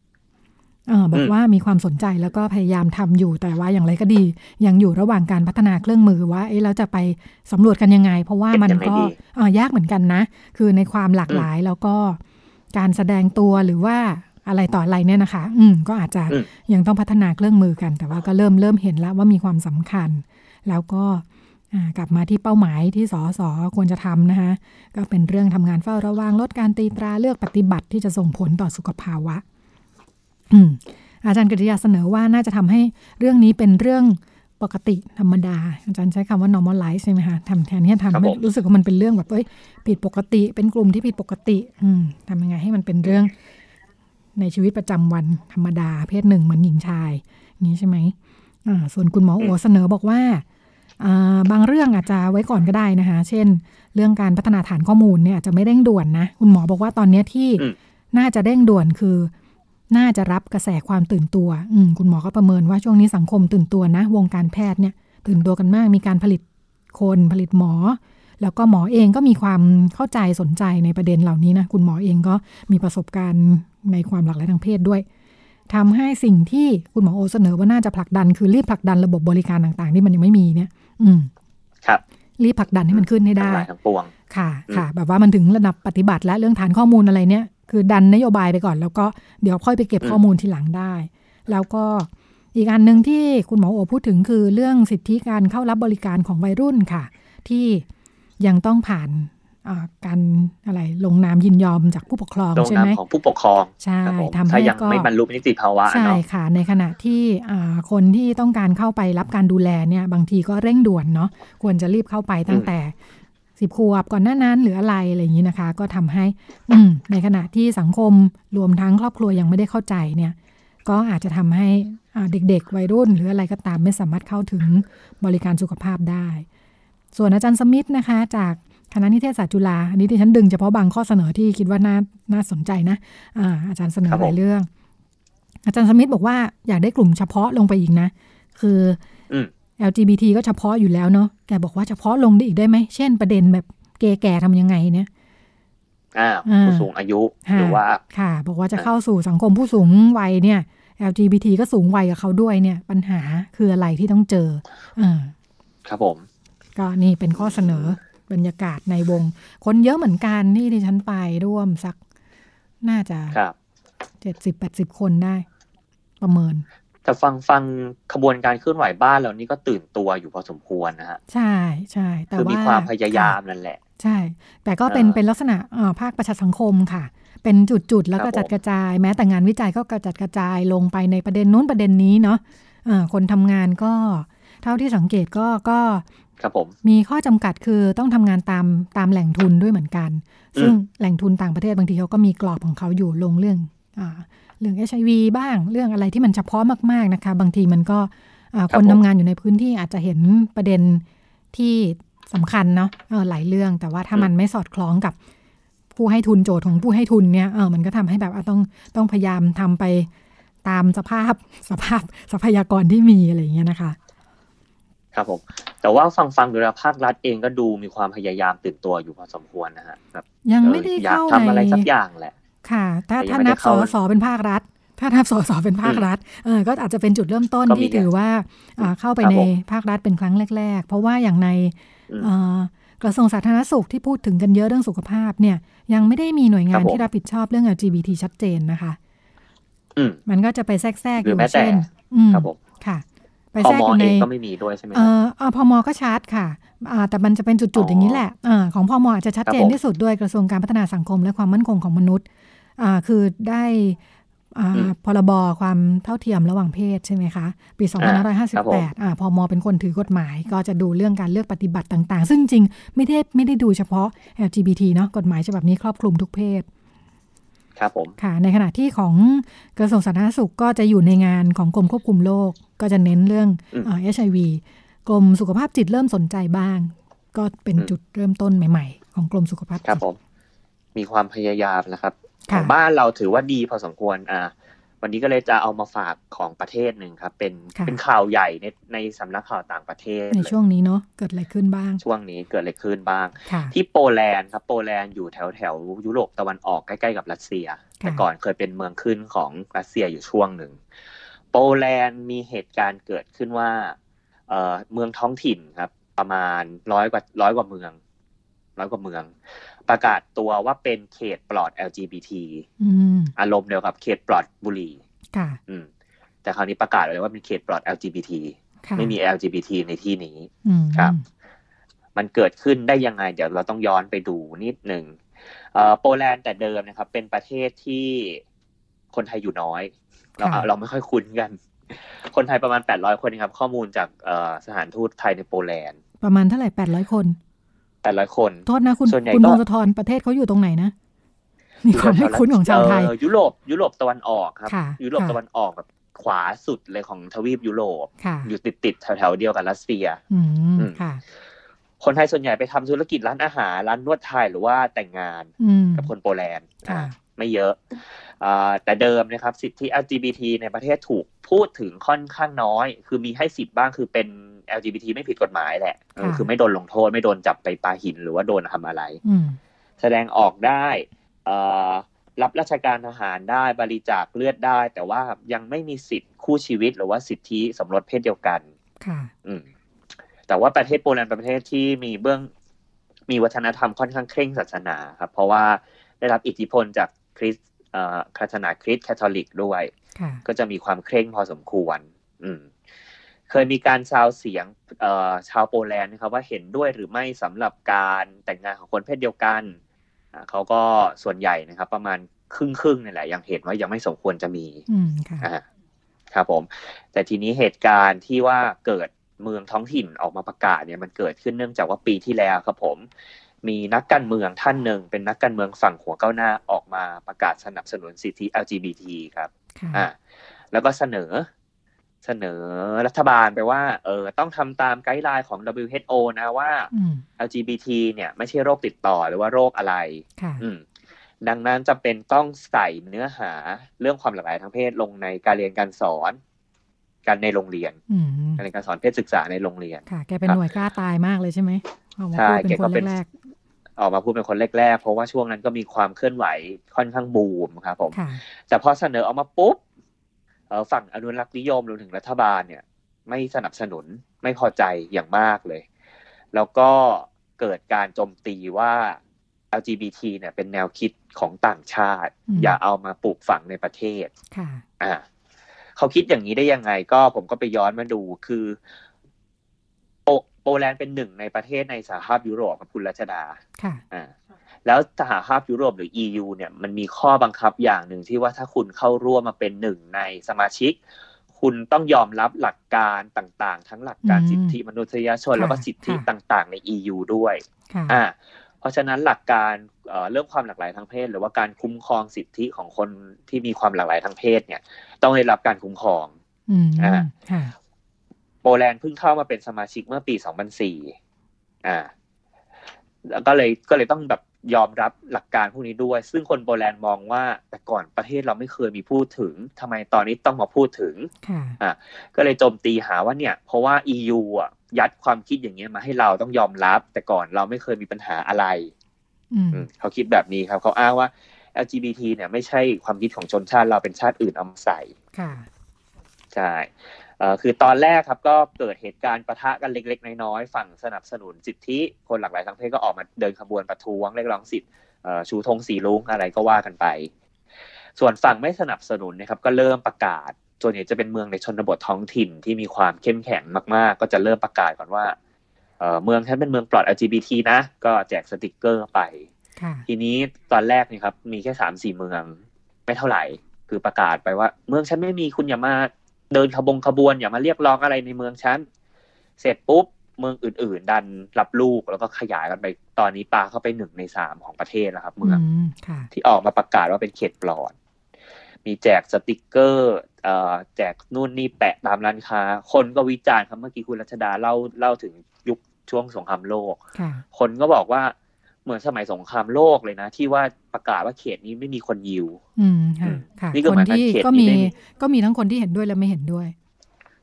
บอกว่ามีความสนใจแล้วก็พยายามทำอยู่แต่ว่าอย่างไรก็ดี ยังอยู่ระหว่างการพัฒนาเครื่องมือว่าเอ๊ะเราจะไปสำรวจกันยังไง เพราะว่ามันก็ยากเหมือนกันนะ คือในความหลากหลายแล้วก็การแสดงตัวหรือว่าอะไรต่ออะไรเนี่ยนะคะ อืมก็อาจจะยังต้องพัฒนาเครื่องมือกัน แต่ว่าก็เริ่มเริ่มเห็นแล้วว่ามีความสำคัญ แล้วก็อ่ากลับมาที่เป้าหมายที่สสควรจะทำนะคะก็เป็นเรื่องทำงานเฝ้าระวังลดการตีตราเลือกปฏิบัติที่จะส่งผลต่อสุขภาวะ อืมอาจารย์กฤษยาเสนอว่าน่าจะทำให้เรื่องนี้เป็นเรื่องปกติธรรมดา อาจารย์ใช้คำว่า normalize ใช่ไหมคะทำแทนที่จะครับทำให้ผมรู้สึกว่ามันเป็นเรื่องแบบเอ้ยผิดปกติ เป็นกลุ่มที่ผิดปกติอืมทำยังไงให้มันเป็นเรื่องในชีวิตประจำวันธรรมดา เพศหนึ่งเหมือนหญิงชายอย่างนี้ใช่ไหมอ่าส่วนคุณหมอโอเสนอบอกว่าอ่าบางเรื่องอาจจะไว้ก่อนก็ได้นะคะ เช่น เรื่องการพัฒนาฐานข้อมูลเนี่ยอาจจะไม่เร่งด่วนนะ คุณหมอบอกว่าตอนเนี้ยที่อืมน่าจะเร่งด่วนคือ น่าจะรับกระแสความตื่นตัวอืมคุณหมอก็ประเมินว่าช่วงนี้สังคมตื่นตัวนะ วงการแพทย์เนี่ย ตื่นตัวกันมากมีการผลิตคนผลิตหมอ แล้วก็หมอเองก็มีความเข้าใจสนใจในประเด็นเหล่านี้นะคุณหมอเองก็มีประสบการณ์ในความหลากหลายทางเพศด้วยทำให้สิ่งที่คุณหมอโอเสนอว่าน่าจะผลักดัน คือรีบผลักดันระบบบริการต่างๆที่มันยังไม่มีเนี่ย อืม ครับรีบผลักดันให้มันขึ้นให้ได้ทั้งหลายทั้งปวงค่ะอืมค่ะ แบบว่ามันถึงระดับปฏิบัติและเรื่องฐานข้อมูลอะไรเนี่ย คือดันนโยบายไปก่อน แล้วก็เดี๋ยวค่อยไปเก็บข้อมูลทีหลังได้ แล้วก็อีกอันหนึ่งที่คุณหมอโอพูดถึงคือเรื่องสิทธิการเข้ารับบริการของวัยรุ่นค่ะ ที่ยังต้องผ่านอ่าการอะไรลงนามยินยอมจากผู้ปกครองลงใช่นามไหมของผู้ปกครองใช่ครับผมทำให้ถ้ายังก็ไม่บรรลุนิติภาวะใช่เนาะค่ะ ในขณะที่อ่าคนที่ต้องการเข้าไปรับการดูแลเนี่ยบางทีก็เร่งด่วนเนาะควรจะรีบเข้าไปตั้งแต่ สิบขวบก่อนหน้านั้นหรืออะไรอะไรอย่างนี้นะคะ ก็ทำให้อืมในขณะที่สังคมรวมทั้งครอบครัวยังไม่ได้เข้าใจเนี่ย ก็อาจจะทำให้อ่าเด็ก ๆ วัยรุ่น หรืออะไรก็ตามไม่สามารถเข้าถึงบริการสุขภาพได้ ส่วนอาจารย์สมิธนะคะ จากคณะนิเทศศาสตร์จุฬาอันนี้ที่ฉันดึงเฉพาะบางข้อเสนอที่คิดว่าน่าน่าสนใจนะอ่าอาจารย์เสนอครับหผมลายเรื่อง อาจารย์สมิธบอกว่าอยากได้กลุ่มเฉพาะลงไปอีกนะ คืออืม LGBT ก็เฉพาะอยู่แล้วเนาะแกบอกว่าเฉพาะลงได้อีกได้ไหม เช่นประเด็นแบบเกย์แก่ทำยังไงเนี่ยอ่าอ่าผู้สูงอายุหรือว่าค่ะ บอกว่าจะเข้าสู่สังคมผู้สูงวัยเนี่ย LGBT ก็สูงวัยกับเขาด้วยเนี่ย ปัญหาคืออะไรที่ต้องเจออ่าครับผม ก็นี่เป็นข้อเสนอบรรยากาศในวง คนเยอะเหมือนกันนี่ที่ฉันไปร่วมสัก น่าจะครับเจ็ดสิบแปดสิบคนได้ ประเมิน แต่ฟังฟังขบวนการเคลื่อนไหวบ้านเรานี่ก็ตื่นตัวอยู่พอสมควรนะฮะใช่ใช่แต่คือว่ามีความพยายามค่ะนั่นแหละ ใช่ แต่ก็เป็นเอ่อเป็นลักษณะเอ่อภาคประชาสังคมค่ะ เป็นจุดๆแล้วก็ครับผมจัดกระจาย แม้แต่งานวิจัยก็กระจัดกระจายลงไปในประเด็นนู้นประเด็นนี้เนาะเอ่อคนทำงานก็เท่าที่สังเกตก็ก็ครับผมมีข้อจำกัดคือต้องทำงานตามตามแหล่งทุนด้วยเหมือนกันอืมซึ่งแหล่งทุนต่างประเทศบางทีเขาก็มีกรอบของเขาอยู่ลงเรื่องอ่า เรื่อง HIV บ้าง เรื่องอะไรที่มันเฉพาะมาก ๆนะคะ บางทีมันก็อ่าคนทำงานอยู่ในพื้นที่อาจจะเห็นประเด็นที่สำคัญเนาะเออหลายเรื่อง แต่ว่าถ้ามันไม่สอดคล้องกับผู้ให้ทุนโจทย์ของผู้ให้ทุนเนี่ยเออมันก็ทำให้แบบอะต้องต้องพยายามทำไปตามสภาพสภาพทรัพยากรที่มีอะไรอย่างเงี้ยนะคะ ครับผม แต่ว่าฟังฟังดูแล้วภาครัฐเองก็ดูมีความพยายามตื่นตัวอยู่พอสมควรนะฮะแบบยังไม่ได้อออยากเข้าทำอะไรในสักอย่างแหละ ค่ะ ถ้าแต่ยังถ้าไม่ได้นับสเข้าสเป็นภาครัฐ ถ้านับสสเป็นภาครัฐเออก็อาจจะเป็นจุดเริ่มต้นก็มีที่ถือว่าอ่าเข้าไปครับในผมภาครัฐเป็นครั้งแรก ๆ เพราะว่าอย่างในอืมเอ่อกระทรวงสาธารณสุขที่พูดถึงกันเยอะเรื่องสุขภาพเนี่ย ยังไม่ได้มีหน่วยงานครับผมที่รับผิดชอบเรื่อง LGBT ชัดเจนนะคะอืมมันก็จะไปแทรกแทรกหอรือยู่แม้แต่เช่นอืมครับผมค่ะ ไปพแทรกมอยู่เอในงก็ไม่มีด้วยใช่ไหมคเอ่รับออพมก็ชัดค่ะอ่าแต่มันจะเป็นจุดอ๋ๆออย่างนี้แหละอาของพมอาจจะชัดเจนครับผมที่สุดด้วยกระทรวงการพัฒนาสังคมและความมั่นคงของมนุษย์อ่า คือได้อ่าอืมพรบความเท่าเทียมระหว่างเพศใช่ไหมคะ ปีอ่าครับผม2558อ่าพมเป็นคนถือกฎหมาย ก็จะดูเรื่องการเลือกปฏิบัติต่าง ๆ ซึ่งจริงไม่ได้ไม่ได้ดูเฉพาะ LGBT เนาะกฎหมายฉบับนี้ครอบคลุมทุกเพศครับผมค่ะ ในขณะที่ของกระทรวงสาธารณสุขก็จะอยู่ในงานของกรมควบคุมโรคก็จะเน้นเรื่องอืมเอ่อ HIV กรมสุขภาพจิตเริ่มสนใจบ้าง ก็เป็นอืมจุดเริ่มต้นใหม่ ๆ ของกรมสุขภาพครับจิตผมมีความพยายามนะครับ ขค่ะองบ้านเราถือว่าดีพอสมควรอ่าวันนี้ก็เลยจะเอามาฝากของประเทศหนึ่งครับ เป็นค่ะเป็นข่าวใหญ่ในในสำนักข่าวต่างประเทศ ในเลยช่วงนี้เนาะเกิดอะไรขึ้นบ้าง ช่วงนี้เกิดอะไรขึ้นบ้างค่ะที่โปแลนด์ครับโปแลนด์อยู่แถวแถวยุโรปตะวันออกใกล้ๆกับรัสเซีย แต่ก่อนเคยเป็นเมืองขึ้นของรัสเซียอยู่ช่วงหนึ่งโปแลนด์มีเหตุการณ์เกิดขึ้นว่าเอ่อเมืองท้องถิ่นครับ ประมาณร้อยกว่าร้อยกว่าเมืองร้อยกว่าเมือง ประกาศตัวว่าเป็นเขตปลอด LGBT อืมอารมณ์เดียวกับเขตปลอดบุหรี่ค่ะอืม แต่คราวนี้ประกาศเลยว่าเป็นเขตปลอด LGBT ค่ะไม่มี LGBT ในที่นี้อืมครับ มันเกิดขึ้นได้ยังไง เดี๋ยวเราต้องย้อนไปดูนิดหนึ่งโปแลนด์แต่เดิมนะครับ เป็นประเทศที่คนไทยอยู่น้อย เราเราไม่ค่อยคุ้นกัน คนไทยประมาณแปดร้อยคนครับ ข้อมูลจากสถานทูตไทยในโปแลนด์ ประมาณเท่าไหร่แปดร้อยคน แปดร้อยคน โทษนะคุณคุณพงศธรประเทศเขาอยู่ตรงไหนนะมีความไม่คุ้นของชาวไทย ยุโรปยุโรปตะวันออกครับ ยุโรปตะวันออกแบบขวาสุดเลยของทวีปยุโรป อยู่ติดติดแถวๆเดียวกับรัสเซียอืมค่ะคนไทยส่วนใหญ่ไปทำธุรกิจร้านอาหาร ร้านนวดไทยหรือว่าแต่งงานกับคนโปแลนด์ไม่เยอะแต่เดิมนะครับ สิทธิ LGBT ในประเทศถูกพูดถึงค่อนข้างน้อย คือมีให้สิทธิ์บ้างคือเป็น LGBT ไม่ผิดกฎหมายแหละคือไม่โดนลงโทษ ไม่โดนจับไปปาหินหรือว่าโดนทำอะไรแสดงออกได้รับราชการทหารได้บริจาคเลือดได้ แต่ว่ายังไม่มีสิทธิ์คู่ชีวิต หรือว่าสิทธิสมรสเพศเดียวกัน ค่ะ อืม แต่ว่าประเทศโปแลนด์เป็นประเทศที่มีเบื้องมีวัฒนธรรมค่อนข้างเคร่งศาสนาครับ เพราะว่าได้รับอิทธิพลจากคริสศาสนาคริสต์แคทอลิกด้วย ก็จะมีความเคร่งพอสมควร อืม เคยมีการซาวเสียงชาวโปแลนด์นะครับว่าเห็นด้วยหรือไม่สำหรับการแต่งงานของคนเพศเดียวกันเขาก็ส่วนใหญ่นะครับ ประมาณครึ่งครึ่งนี่แหละยังเห็นว่ายังไม่สมควรจะมีอืมค่ะครับผม แต่ทีนี้เหตุการณ์ที่ว่าเกิดเมืองท้องถิ่นออกมาประกาศเนี่ยมันเกิดขึ้นเนื่องจากว่าปีที่แล้วครับผม มีนักการเมืองท่านหนึ่งเป็นนักการเมืองฝั่งหัวก้าวหน้าออกมาประกาศสนับสนุนสิทธิ LGBT ครับอ่าแล้วก็เสนอ เสนอรัฐบาลไปว่าเออต้องทำตามไกด์ไลน์ของ WHO นะว่า LGBT เนี่ยไม่ใช่โรคติดต่อหรือว่าโรคอะไรอืมดังนั้นจะเป็นต้องใส่เนื้อหาเรื่องความหลากหลายทางเพศลงในการเรียนการสอนกันในโรงเรียนการเรียนการสอนเพศศึกษาในโรงเรียนค่ะ แกเป็นหน่วยกล้าตายมากเลยใช่ไหมใช่แกก็เป็นแรกออกมาพูดเป็นคนแรกๆ เพราะว่าช่วงนั้นก็มีความเคลื่อนไหวค่อนข้างบูมครับผม แต่พอเสนอออกมาปุ๊บ ฝั่งอนุรักษ์นิยมรวมถึงรัฐบาลเนี่ย ไม่สนับสนุนไม่พอใจอย่างมากเลย แล้วก็เกิดการโจมตีว่า LGBT เนี่ยเป็นแนวคิดของต่างชาติ อย่าเอามาปลูกฝังในประเทศค่ะอ่าเขาคิดอย่างนี้ได้ยังไงก็ผมก็ไปย้อนมาดูคือโปโปแลนด์เป็นหนึ่งในประเทศในสหภาพยุโรปกับคุณรัชดาค่ะอ่า แล้วสหภาพยุโรปหรือ EU เนี่ยมันมีข้อบังคับอย่างหนึ่งที่ว่าถ้าคุณเข้าร่วมมาเป็นหนึ่งในสมาชิก คุณต้องยอมรับหลักการต่างๆ ทั้งหลักการสิทธิมนุษยชนแล้วก็สิทธิต่างๆ ใน EU ด้วยอ่าเพราะฉะนั้นหลักการเรื่องความหลากหลายทางเพศ หรือว่าการคุ้มครองสิทธิของคนที่มีความหลากหลายทางเพศเนี่ย ต้องได้รับการคุ้มครองอ่าโปแลนด์เพิ่งเข้ามาเป็นสมาชิกเมื่อปี 2004อ่าแล้วก็เลยก็เลยต้องแบบ ยอมรับหลักการพวกนี้ด้วย ซึ่งคนโปแลนด์มองว่า แต่ก่อนประเทศเราไม่เคยมีพูดถึงทำไมตอนนี้ต้องมาพูดถึงอ่าก็เลยโจมตีหาว่าเนี่ย เพราะว่า EU อะยัดความคิดอย่างเงี้ยมาให้เราต้องยอมรับ แต่ก่อนเราไม่เคยมีปัญหาอะไรเขาคิดแบบนี้ครับ เขาอ้างว่า LGBT เนี่ยไม่ใช่ความคิดของชนชาติเราเป็นชาติอื่นเอามาใส่ค่ะใช่ คือตอนแรกครับก็เกิดเหตุการณ์ประทะกันเล็ก ๆ น้อยๆฝั่งสนับสนุนสิทธิคนหลากหลายทางเพศก็ออกมาเดินขบวนประท้วงเรียกร้องสิทธิชูธงสีลุงอะไรก็ว่ากันไป ส่วนฝั่งไม่สนับสนุนนะครับก็เริ่มประกาศส่วนใหญ่จะเป็นเมืองในชนบทท้องถิ่นที่มีความเข้มแข็งมาก ๆ ก็จะเริ่มประกาศก่อนว่าเมืองฉันเป็นเมืองปลอด LGBT นะ ก็แจกสติกเกอร์ไป ทีนี้ตอนแรกนี่ครับมีแค่สามสี่เมืองไม่เท่าไหร่ คือประกาศไปว่า เมืองฉันไม่มีคุณอย่ามา เดินขบงขบวนอย่ามาเรียกร้องอะไรในเมืองฉันเสร็จปุ๊บเมืองอื่น ๆ ดันรับลูกแล้วก็ขยายกันไปตอนนี้ปลาเข้าไปหนึ่งในสามของประเทศแล้วครับ เมืองที่ออกมาประกาศว่าเป็นเขตปลอด มีแจกสติกเกอร์เอ่อแจกนู่นนี่แปะตามร้านค้า คนก็วิจารณ์ครับเมื่อกี้คุณรัชดาเล่าเล่าถึงยุคช่วงสงครามโลก คนก็บอกว่า เหมือนสมัยสงครามโลกเลยนะ ที่ว่าประกาศว่าเขตนี้ไม่มีคนยิว อืมค่ะนี่ก็คนที่ก็มีก็มีทั้งคนที่เห็นด้วยและไม่เห็นด้วย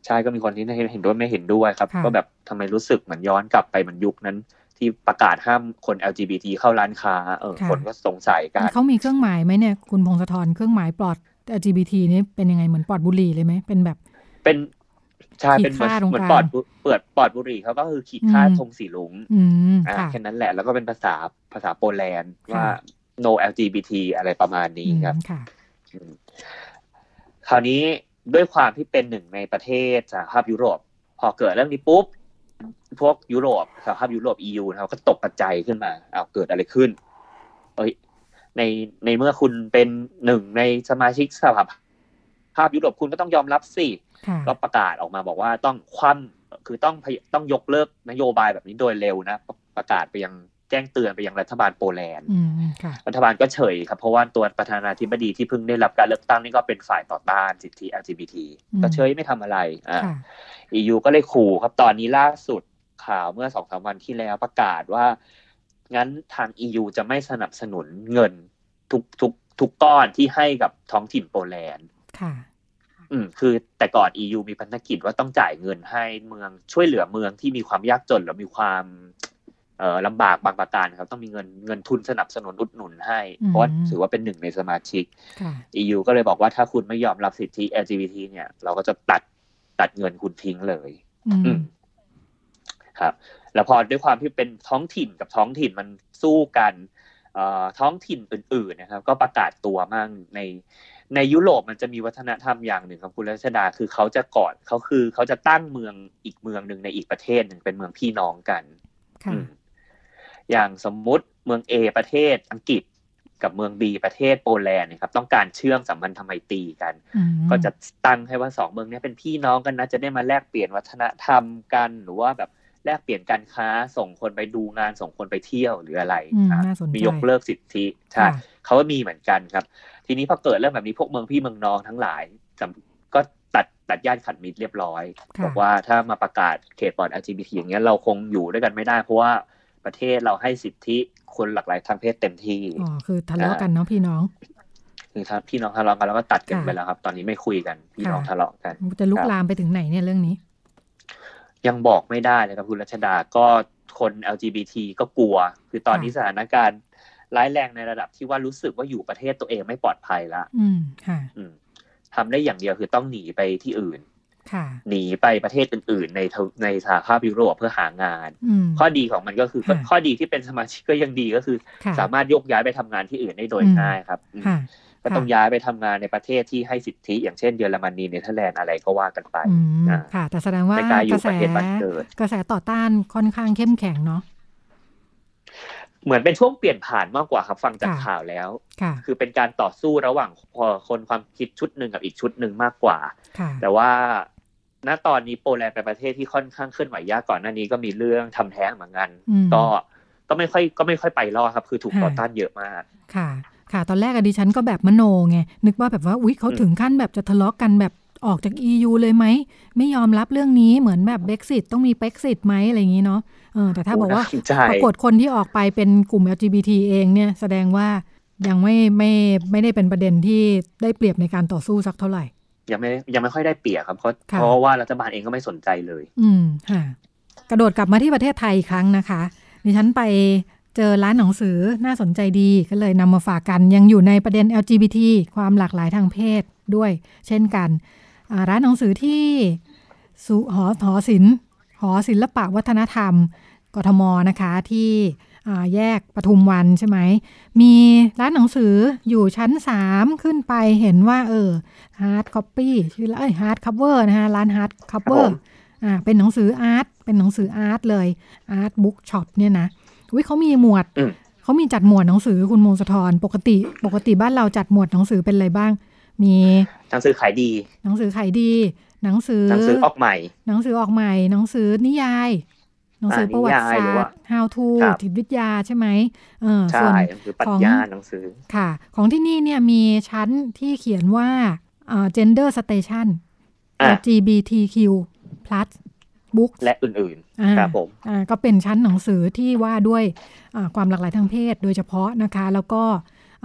ใช่ก็มีคนที่เห็นด้วยไม่เห็นด้วยครับ ก็แบบทำไมรู้สึกเหมือนย้อนกลับไปเหมือนยุคนั้น ที่ประกาศห้ามคน LGBT เข้าร้านค้าเออคนก็สงสัยกันเขามีเครื่องหมายไหมเนี่ยคุณพงศธรเครื่องหมายปลอด LGBT นี่เป็นยังไงเหมือนปลอดบุหรี่เลยไหมเป็นแบบ เป็น ใช่เป็นเหมือนปอดเปิดปอดบุหรี่เขาก็คือขีดค่าธงสีลุงอ่าแค่นั้นแหละแล้วก็เป็นภาษาภาษาโปแลนด์ว่า no LGBT อะไรประมาณนี้ครับคราวนี้ด้วยความที่เป็นหนึ่งในประเทศสหภาพยุโรป พอเกิดเรื่องนี้ปุ๊บ พวกยุโรปสหภาพยุโรป EU นะครับก็ตกกระจายขึ้นมาอ้าวเกิดอะไรขึ้น เอ้ยในในเมื่อคุณเป็นหนึ่งในสมาชิกสหภาพยุโรปคุณก็ต้องยอมรับสิค่ะ ก็ประกาศออกมาบอกว่าต้องคว่ำคือต้องพยต้องยกเลิกนโยบายแบบนี้โดยเร็วนะประกาศไปยังแจ้งเตือนไปยังรัฐบาลโปแลนด์อืมค่ะรัฐบาลก็เฉยครับเพราะว่าตัวประธานาธิบดีที่เพิ่งได้รับการเลือกตั้งนี่ก็เป็นฝ่ายต่อต้านสิทธิ LGBT อืมก็เฉยไม่ทำอะไรอ่าค่ะ EU ก็เลยขู่ครับตอนนี้ล่าสุดข่าวเมื่อสองสามวันที่แล้วประกาศว่างั้นทาง EU จะไม่สนับสนุนเงินทุกทุกทุกก้อนที่ให้กับท้องถิ่นโปแลนด์ค่ะ อืมคือแต่ก่อน EU มีพันธกิจว่าต้องจ่ายเงินให้เมืองช่วยเหลือเมืองที่มีความยากจนหรือมีความเอ่อลำบากบางประการครับ ต้องมีเงินเงินทุนสนับสนุนอุดหนุนให้อืมเพราะว่าถือว่าเป็นหนึ่งในสมาชิกค่ะ EU ก็เลยบอกว่าถ้าคุณไม่ยอมรับสิทธิ LGBT เนี่ย เราก็จะตัดตัดเงินคุณทิ้งเลย อือืมมครับ แล้วพอด้วยความที่เป็นท้องถิ่นกับท้องถิ่นมันสู้กันเอ่อท้องถิ่นอื่นๆนะครับ ก็ประกาศตัวมั่งใน ในยุโรปมันจะมีวัฒนธรรมอย่างหนึ่งครับคุณรัชดาคือเขาจะก่อนเขาคือเขาจะตั้งเมืองอีกเมืองหนึ่งในอีกประเทศหนึ่งเป็นเมืองพี่น้องกันค่ะอืมอย่างสมมุติเมือง A ประเทศอังกฤษกับเมือง B ประเทศโปแลนด์เนะครับ ต้องการเชื่อมสัมพันธไมตรีกันอืมก็จะตั้งให้ว่าสองเมืองเนี้เป็นพี่น้องกันนะจะได้มาแลกเปลี่ยนวัฒนธรรมกัน หรือว่าแบบแลกเปลี่ยนการค้าส่งคนไปดูงานส่งคนไปเที่ยวหรืออะไรอืมอะน่าสนใจมียกเลิกสิทธิใช่ค่ะ เขาก็มีเหมือนกันครับ ทีนี้พอเกิดเรื่องแบบนี้พวกเมืองพี่เมืองน้องทั้งหลายจำก็ตัดตัดญาติขัดมิตรเรียบร้อยค่ะบอกว่าถ้ามาประกาศเขตปลอด LGBT อย่างเงี้ยเราคงอยู่ด้วยกันไม่ได้ เพราะว่าประเทศเราให้สิทธิคนหลากหลายทางเพศเต็มที่อ๋อคือทะเลาะกันเนาะพี่น้องคือถ้าพี่น้องทะเลาะกันแล้วก็ตัดกันค่ะไปแล้วครับ ตอนนี้ไม่คุยกันพี่น้องค่ะทะเลาะกันจะลุคกรับลามไปถึงไหนเนี่ยเรื่องนี้ ยังบอกไม่ได้เลยครับคุณรัชดาก็คน LGBT ก็กลัว คือตอนนี้สถานการณ์ ร้ายแรงในระดับที่ว่ารู้สึกว่าอยู่ประเทศตัวเองไม่ปลอดภัยละอืมค่ะ อืมทำได้อย่างเดียวคือต้องหนีไปที่อื่นค่ะหนีไปประเทศอื่น ๆ ในทวในสหภาพยุโรปเพื่อหางานอืมข้อดีของมันก็คือค่ะข้อดีที่เป็นสมาชิกก็ยังดีก็คือค่ะสามารถยกย้ายไปทำงานที่อื่นได้โดยอืมง่ายครับอืมค่ะก็ต้องย้ายไปทำงานในประเทศที่ให้สิทธิ อย่างเช่นเยอรมนีเนเธอร์แลนด์อะไรก็ว่ากันไปอืมอ่าค่ะแต่แสดงว่าไม่กล้าอยู่กระแสประเทศบ้านเกิดกระแสต่อต้านค่อนข้างเข้มแข็งเนาะ เหมือนเป็นช่วงเปลี่ยนผ่านมากกว่าครับฟังจากค่ะข่าวแล้วค่ะคือเป็นการต่อสู้ระหว่างคนความคิดชุดหนึ่งกับอีกชุดหนึ่งมากกว่าค่ะแต่ว่าณตอนนี้โปแลนด์เป็นประเทศที่ค่อนข้างเคลื่อนไหวยากก่อนหน้านี้ก็มีเรื่องทำแท้งเหมือนกันอืมก็ก็ไม่ค่อยก็ไม่ค่อยไปรอดครับ คือถูกค่ะต่อต้านเยอะมากค่ะ ค่ะ ตอนแรกอะดิฉันก็แบบมโนไงนึกว่าแบบว่าอุ๊ยเขาถึงขั้นแบบจะทะเลาะกันแบบ ออกจาก EU เลยไหม ไม่ยอมรับเรื่องนี้เหมือนแบบเบ x ซิตต้องมีเ e กซิตไหมอะไรอย่างนี้เนาะเออแต่ถ้าบอกว่าโอ้น่าสนใจปรากฏคนที่ออกไปเป็นกลุ่ม LGBT เองเนี่ยแสดงว่ายังไม่ไม่ไม่ได้เป็นประเด็นที่ได้เปรียบในการต่อสู้สักเท่าไหร่ ยังไม่ยังไม่ค่อยได้เปรียบครับเพราะค่ะเพราะว่ารัฐบาลเองก็ไม่สนใจเลย อืมค่ะ กระโดดกลับมาที่ประเทศไทยอีกครั้งนะคะดิฉันไปเจอร้านหนังสือน่าสนใจดีก็เลยนำมาฝากกันยังอยู่ในประเด็น LGBT ความหลากหลายทางเพศด้วย เช่นกันอ่า ร้านหนังสือที่สุหอหอศิลป์หอศิลปะวัฒนธรรม กทมนะคะที่อ่าแยกปทุมวันใช่ไหม มีร้านหนังสืออยู่ชั้น 3 ขึ้นไปเห็นว่า เออ hard copy ชื่อละเอ้ย Hardcover นะคะร้าน Hardcover ครับผมอ่าเป็นหนังสือ art เป็นหนังสือ art เลย art book shop เนี่ยนะวิเขามีหมวดอืมเขามีจัดหมวดหนังสือคุณมงสะทรปกติ ปกติบ้านเราจัดหมวดหนังสือเป็นอะไรบ้าง มีหนังสือขายดี หนังสือขายดี หนังสือหนังสือออกใหม่ หนังสือออกใหม่ หนังสือนิยาย หนังสือประวัติศานิยายหรือสตว่าร์ how to ครับจิตวิทยาใช่ไหมเออใช่ส่วนหนังสือปรัขชองญาหนังสือค่ะ ของที่นี่เนี่ยมีชั้นที่เขียนว่าเอ่อ gender station อะ LGBTQ plus books และอื่นอ่าๆครับผมอ่าก็เป็นชั้นหนังสือที่ว่าด้วยอ่าความหลากหลายทางเพศโดยเฉพาะนะคะ แล้วก็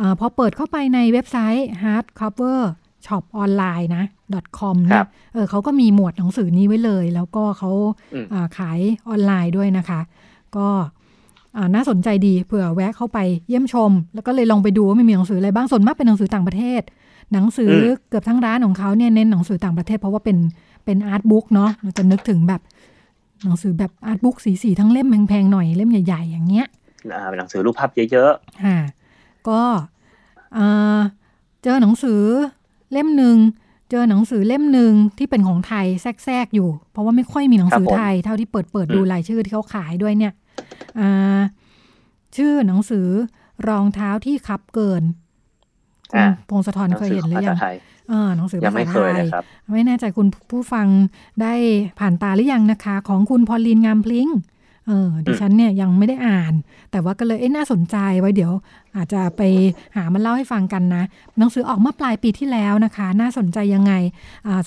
อ่าพอเปิดเข้าไปในเว็บไซต์ hardcover shop online นะ .com คเนี่รัยบเออเขาก็มีหมวดหนังสือนี้ไว้เลย แล้วก็เขาอืมอ่าขายออนไลน์ด้วยนะคะ ก็อ่าน่าสนใจดีเผื่อแวะเข้าไปเยี่ยมชม แล้วก็เลยลองไปดูว่ามันมีหนังสืออะไรบ้างส่วนมากเป็นหนังสือต่างประเทศ หนังสืออเกือบทั้งร้านของเขาเนี่ยเน้นหนังสือต่างประเทศเพราะว่าเป็นเป็นอาร์ตบุ๊กเนาะเราจะนึกถึงแบบหนังสือแบบอาร์ตบุ๊กสีสีๆทั้งเล่มแพงๆหน่อยเล่มใหญ่ๆอย่างเงี้ยอ่าเป็นหนังสือรูปภาพเยอะค่ะ ก็เอ่อเจอหนังสือเล่มหนึ่งเจอหนังสือเล่มหนึ่งที่เป็นของไทยแทรกๆอยู่ เพราะว่าไม่ค่อยมีหนังสือไทย เท่าที่เปิดเปิดดูรายชื่อที่เขาขายด้วยเนี่ยชื่อหนังสือรองเท้าที่คับเกินคุณพงศธรเคยเห็นหรือยังเออหนังสือภาษาไทยไม่แน่ใจคุณผู้ฟังได้ผ่านตาหรือยังนะคะ ของคุณพอลีนงามพลิง เออดิฉันเนี่ยยังไม่ได้อ่าน แต่ว่าก็เลยเอ๊ะน่าสนใจไว้เดี๋ยว อาจจะไปหามันเล่าให้ฟังกันนะหนังสือออกเมื่อปลายปีที่แล้วนะคะ น่าสนใจยังไง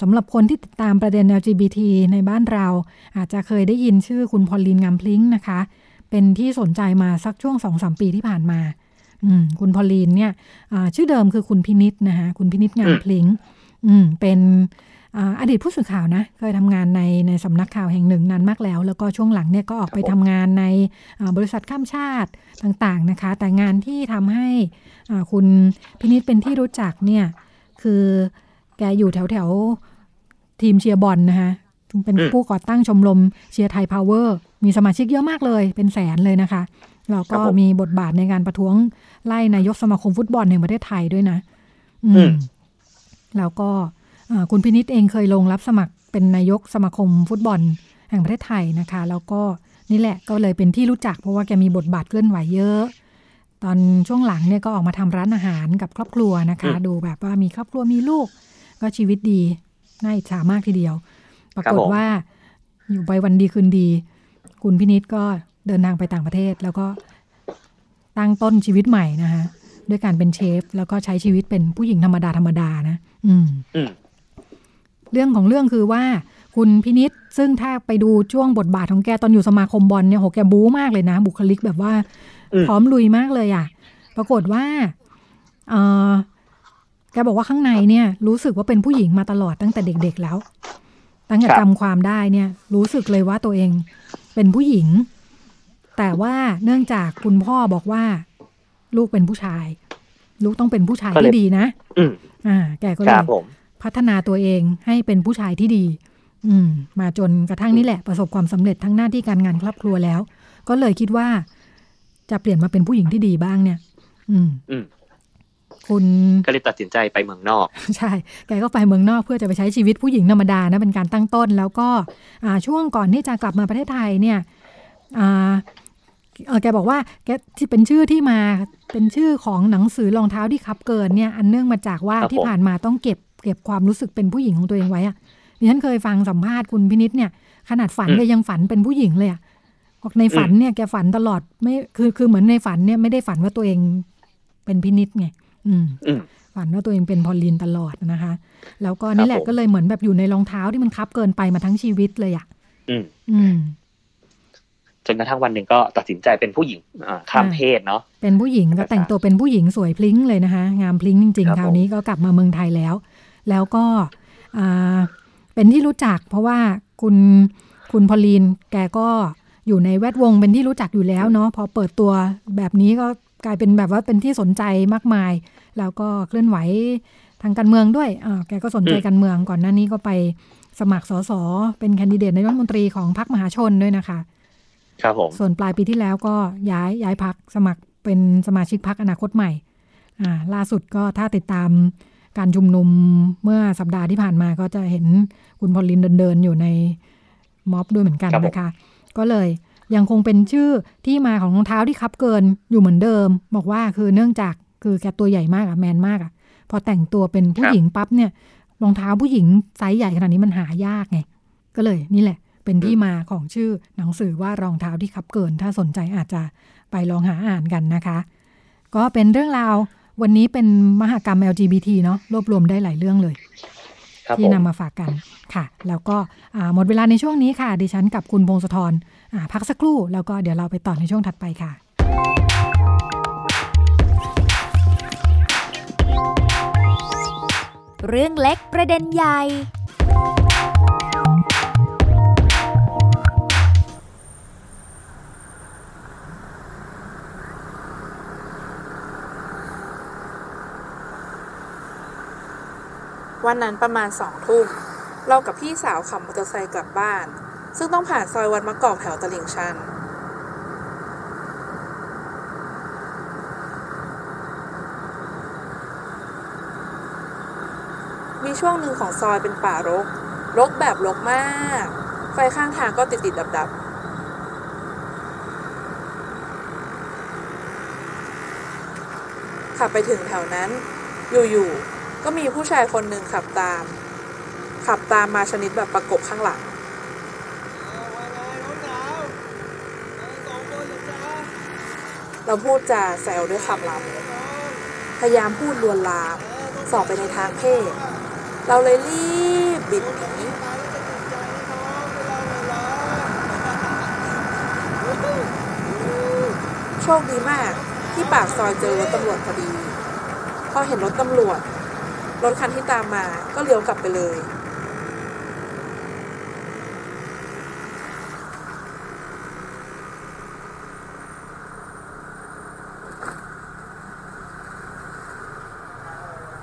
สำหรับคนที่ติดตามประเด็น LGBT ในบ้านเรา อาจจะเคยได้ยินชื่อคุณพอลีนงามพลิงนะคะ เป็นที่สนใจมาสักช่วงสองสามปีที่ผ่านมาคุณพอลีนเนี่ยชื่อเดิมคือคุณพินิษนะคะคุณพินิษงามพลิงเป็น อดีตผู้สื่อข่าวนะเคยทำงานในในสำนักข่าวแห่งหนึ่งนานมากแล้ว แล้วก็ช่วงหลังเนี่ยก็ออกไปทำงานในบริษัทข้ามชาติต่างๆนะคะ แต่งานที่ทำให้คุณพินิษเป็นที่รู้จักเนี่ยคือแกอยู่แถวแถวทีมเชียร์บอลนะคะเป็นผู้ก่อตั้งชมรมเชียร์ไทย Power มีสมาชิกเยอะมากเลย เป็นแสนเลยนะคะแล้วก็มีบทบาทในการประท้วงไล่นายกสมาคมฟุตบอลแห่งประเทศไทยด้วยนะ อืมแล้วก็ คุณพินิษเองเคยลงรับสมัครเป็นนายกสมาคมฟุตบอล แห่งประเทศไทยนะคะ แล้วก็นี่แหละก็เลยเป็นที่รู้จักเพราะว่าแกมีบทบาทเคลื่อนไหวเยอะ ตอนช่วงหลังเนี่ยก็ออกมาทำร้านอาหารกับครอบครัวนะคะ ดูแบบว่ามีครอบครัวมีลูก ก็ชีวิตดีน่าอิจฉามากทีเดียว ปรากฏว่าอยู่ไปวันดีคืนดี คุณพินิษก็เดินทางไปต่างประเทศ แล้วก็ตั้งต้นชีวิตใหม่นะคะด้วยการเป็นเชฟ แล้วก็ใช้ชีวิตเป็นผู้หญิงธรรมดาธรรมดานะ อืม เรื่องของเรื่องคือว่าคุณพินิษซึ่งถ้าไปดูช่วงบทบาทของแกตอนอยู่สมาคมบอลเนี่ยโหแกบู๊มากเลยนะ บุคลิกแบบว่าพร้อมลุยมากเลยอะ ปรากฏว่าเออแกบอกว่าข้างในเนี่ย รู้สึกว่าเป็นผู้หญิงมาตลอดตั้งแต่เด็กๆแล้ว ตั้งแต่จำความได้เนี่ย รู้สึกเลยว่าตัวเองเป็นผู้หญิง แต่ว่าเนื่องจากคุณพ่อบอกว่า ลูกเป็นผู้ชาย ลูกต้องเป็นผู้ชายที่ดีนะอ่า แกก็เลย พัฒนาตัวเองให้เป็นผู้ชายที่ดี อืม มาจนกระทั่งนี่แหละประสบความสำเร็จทั้งหน้าที่การงานครอบครัวแล้ว ก็เลยคิดว่า จะเปลี่ยนมาเป็นผู้หญิงที่ดีบ้างเนี่ยอืมอืมคุณก็เลยตัดสินใจไปเมืองนอก ใช่ แกก็ไปเมืองนอกเพื่อจะไปใช้ชีวิตผู้หญิงธรรมดานะเป็นการตั้งต้น แล้วก็อ่าช่วงก่อนที่จะกลับมาประเทศไทยเนี่ยอ่าแกบอกว่าแกที่เป็นชื่อที่มาเป็นชื่อของหนังสือรองเท้าที่คับเกินเนี่ย อันเนื่องมาจากว่าที่ผ่านมาต้องเก็บ เก็บความรู้สึกเป็นผู้หญิงของตัวเองไว้อะดิฉันเคยฟังสัมภาษณ์คุณพินิษเนี่ย ขนาดฝันเลยยังฝันเป็นผู้หญิงเลยอะบอกในฝันเนี่ยแกฝันตลอดไม่คือคือเหมือนในฝันเนี่ยไม่ได้ฝันว่าตัวเองเป็นพินิษไง อืมฝันว่าตัวเองเป็นพอลลีนตลอดนะคะ แล้วก็นี่แหละก็เลยเหมือนแบบอยู่ในรองเท้าที่มันคับเกินไปมาทั้งชีวิตเลยอะ อืม อืม จนกระทั่งวันหนึ่งก็ตัดสินใจเป็นผู้หญิงข้ามเพศเนาะเป็นผู้หญิงก็แต่งตัวเป็นผู้หญิงสวยพลิ้งเลยนะคะ งามพลิ้งจริงๆคราวนี้ก็กลับมาเมืองไทยแล้ว แล้วก็เป็นที่รู้จัก เพราะว่าคุณคุณพอลีนแกก็อยู่ในแวดวงเป็นที่รู้จักอยู่แล้วเนาะพอเปิดตัวแบบนี้ก็กลายเป็นแบบว่าเป็นที่สนใจมากมาย แล้วก็เคลื่อนไหวทางการเมืองด้วยอ่าแกก็สนใจการเมืองก่อนหน้านี้ก็ไปสมัครสสเป็นแคนดิเดตนายกรัฐมนตรีของพรรคมหาชนด้วยนะคะ ครับผมส่วนปลายปีที่แล้วก็ย้ายย้ายพักสมัครเป็นสมาชิกพักอนาคตใหม่ อ่า ล่าสุดก็ถ้าติดตาม การชุมนุมเมื่อสัปดาห์ที่ผ่านมาก็จะเห็นคุณพอลินเดินๆอยู่ในม็อบด้วยเหมือนกันนะคะ ก็เลยยังคงเป็นชื่อที่มาของรองเท้าที่คับเกินอยู่เหมือนเดิม บอกว่าคือเนื่องจากคือแกตัวใหญ่มากอะแมนมากอะพอแต่งตัวเป็นผู้หญิงปั๊บเนี่ยรองเท้าผู้หญิงไซส์ใหญ่ขนาดนี้มันหายากไงก็เลยนี่แหละ เป็นที่มาของชื่อหนังสือว่ารองเท้าที่คับเกิน ถ้าสนใจอาจจะไปลองหาอ่านกันนะคะ ก็เป็นเรื่องราว วันนี้เป็นมหกรรม LGBT เนาะรวบรวมได้หลายเรื่องเลย ที่นำมาฝากกันค่ะ แล้วก็หมดเวลาในช่วงนี้ค่ะ ดิฉันกับคุณพงศธรพักสักครู่ แล้วก็เดี๋ยวเราไปต่อในช่วงถัดไปค่ะเรื่องเล็กประเด็นใหญ่ วันนั้นประมาณสองทุ่มเรากับพี่สาวขับมอเตอร์ไซค์กลับบ้าน ซึ่งต้องผ่านซอยวัดมะกอกแถวตลิ่งชัน มีช่วงหนึ่งของซอยเป็นป่ารก รกแบบรกมาก ไฟข้างทางก็ติดติดดับดับขับไปถึงแถวนั้น อยู่ๆ ก็มีผู้ชายคนหนึ่งขับตาม ขับตามมาชนิดแบบประกบข้างหลังเราพูดจาแซวด้วยคำลำพยายามพูดลวนลามส่องไปในทางเพศ เราเลยรีบบิดหนีโชคดีมากที่ปากซอยเจอรถตำรวจพอดี พอเห็นรถตำรวจ รถคันที่ตามมาก็เลี้ยวกลับไปเลย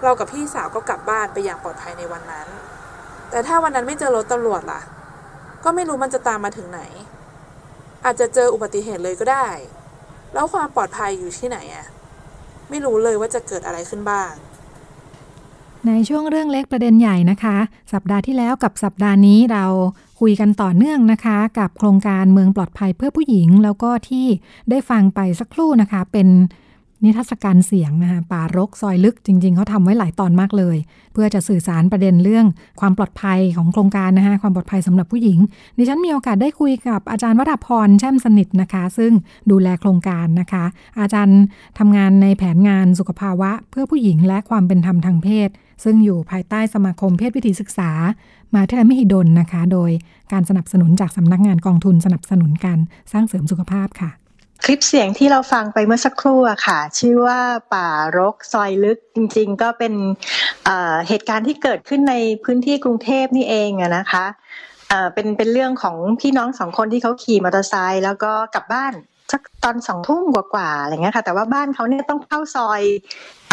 เรากับพี่สาวก็กลับบ้านไปอย่างปลอดภัยในวันนั้น แต่ถ้าวันนั้นไม่เจอรถตำรวจล่ะ ก็ไม่รู้มันจะตามมาถึงไหน อาจจะเจออุบัติเหตุเลยก็ได้ แล้วความปลอดภัยอยู่ที่ไหนอะไม่รู้เลยว่าจะเกิดอะไรขึ้นบ้าง ในช่วงเรื่องเล็กประเด็นใหญ่นะคะ สัปดาห์ที่แล้วกับสัปดาห์นี้เราคุยกันต่อเนื่องนะคะ กับโครงการเมืองปลอดภัยเพื่อผู้หญิง แล้วก็ที่ได้ฟังไปสักครู่นะคะ เป็นนิทรรศการเสียงนะคะป่ารกซอยลึกจริง ๆเขาทำไว้หลายตอนมากเลย เพื่อจะสื่อสารประเด็นเรื่องความปลอดภัยของโครงการนะคะความปลอดภัยสำหรับผู้หญิง ดิฉันมีโอกาสได้คุยกับอาจารย์วราพรแช่มสนิทนะคะ ซึ่งดูแลโครงการนะคะ อาจารย์ทำงานในแผนงานสุขภาวะ เพื่อผู้หญิงและความเป็นธรรมทางเพศ ซึ่งอยู่ภายใต้สมาคมเพศวิถีศึกษา มาเทลมิฮิดลนะคะ โดยการสนับสนุนจากสำนักงานกองทุนสนับสนุนการสร้างเสริมสุขภาพค่ะ คลิปเสียงที่เราฟังไปเมื่อสักครู่อะค่ะ ชื่อว่าป่ารกซอยลึกจริง ๆ ก็เป็นเหตุการณ์ที่เกิดขึ้นในพื้นที่กรุงเทพนี่เองอะนะคะเป็นเป็นเรื่องของพี่น้องสองคนที่เขาขี่มอเตอร์ไซค์แล้วก็กลับบ้าน สักตอนสองทุ่มกว่าๆอะไรเงี้ยค่ะ แต่ว่าบ้านเขาเนี่ยต้องเข้าซอย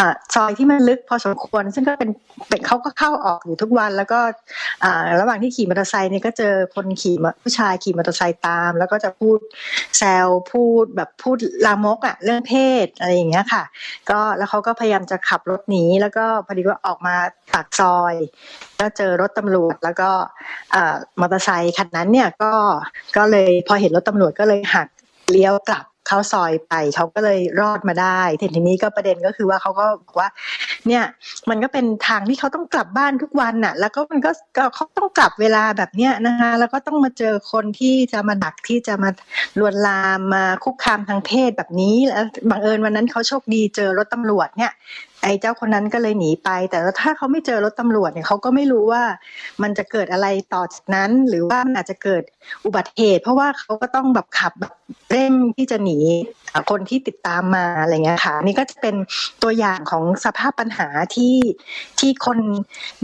อ่าซอยที่มันลึกพอสมควร ซึ่งก็เป็นเป็นเขาก็เข้าออกอยู่ทุกวัน แล้วก็อ่าระหว่างที่ขี่มอเตอร์ไซค์เนี่ยก็เจอคนขี่ผู้ชายขี่มอเตอร์ไซค์ตาม แล้วก็จะพูดแซวพูดแบบพูดลามกอะเรื่องเพศอะไรอย่างเงี้ยค่ะ ก็แล้วเขาก็พยายามจะขับรถหนีแล้วก็พอดีว่าออกมาปากซอย ก็เจอรถตำรวจแล้วก็มอเตอร์ไซค์คันนั้นเนี่ยก็ก็เลยพอเห็นรถตำรวจก็เลยหัก เลี้ยวกลับเข้าซอยไปเขาก็เลยรอดมาได้ทีนี้ก็ประเด็นก็คือว่าเขาก็บอกว่า เนี่ย มันก็เป็นทางที่เขาต้องกลับบ้านทุกวันน่ะ แล้วก็มันก็เขาต้องกลับเวลาแบบเนี้ยนะคะ แล้วก็ต้องมาเจอคนที่จะมาดักที่จะมาลวนลามมาคุกคามทางเพศแบบนี้ แล้วบังเอิญวันนั้นเขาโชคดีเจอรถตำรวจเนี่ยไอ้เจ้าคนนั้นก็เลยหนีไป แต่ถ้าเขาไม่เจอรถตำรวจเนี่ยเขาก็ไม่รู้ว่ามันจะเกิดอะไรต่อจากนั้น หรือว่ามันอาจจะเกิดอุบัติเหตุ เพราะว่าเขาก็ต้องแบบขับแบบเร่งที่จะหนีคนที่ติดตามมาอะไรเงี้ยค่ะนี่ก็จะเป็นตัวอย่างของสภาพปัญหาที่ที่คน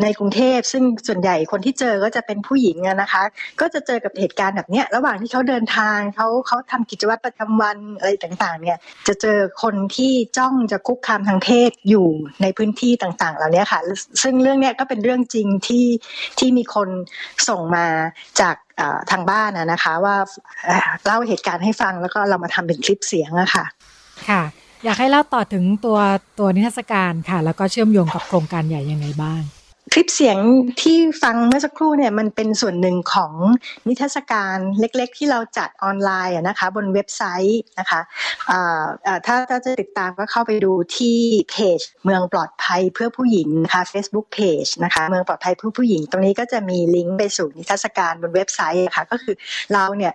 ในกรุงเทพ ซึ่งส่วนใหญ่คนที่เจอก็จะเป็นผู้หญิงนะคะ ก็จะเจอกับเหตุการณ์แบบเนี้ยระหว่างที่เขาเดินทางเขาเขาทำกิจวัตรประจำวันอะไรต่างๆ เนี่ยจะเจอคนที่จ้องจะคุกคามทางเพศอยู่ในพื้นที่ต่างๆเหล่านี้ค่ะ ซึ่งเรื่องนี้ก็เป็นเรื่องจริงที่ที่มีคนส่งมาจากทางบ้านนะคะว่าเล่าเหตุการณ์ให้ฟังแล้วก็เรามาทำเป็นคลิปเสียงอะค่ะ ค่ะ อยากให้เล่าต่อถึงตัวตัวนิทรรศการค่ะ แล้วก็เชื่อมโยงกับโครงการใหญ่ยังไงบ้าง คลิปเสียงที่ฟังเมื่อสักครู่เนี่ยมันเป็นส่วนหนึ่งของนิทรรศการเล็กๆ ที่เราจัดออนไลน์นะคะบนเว็บไซต์นะคะถ้าถ้าจะติดตามก็เข้าไปดูที่เพจเมืองปลอดภัยเพื่อผู้หญิงนะคะ Facebook Page นะคะเมืองปลอดภัยเพื่อผู้หญิง ตรงนี้ก็จะมีลิงก์ไปสู่นิทรรศการบนเว็บไซต์ะค่ะก็คือเราเนี่ย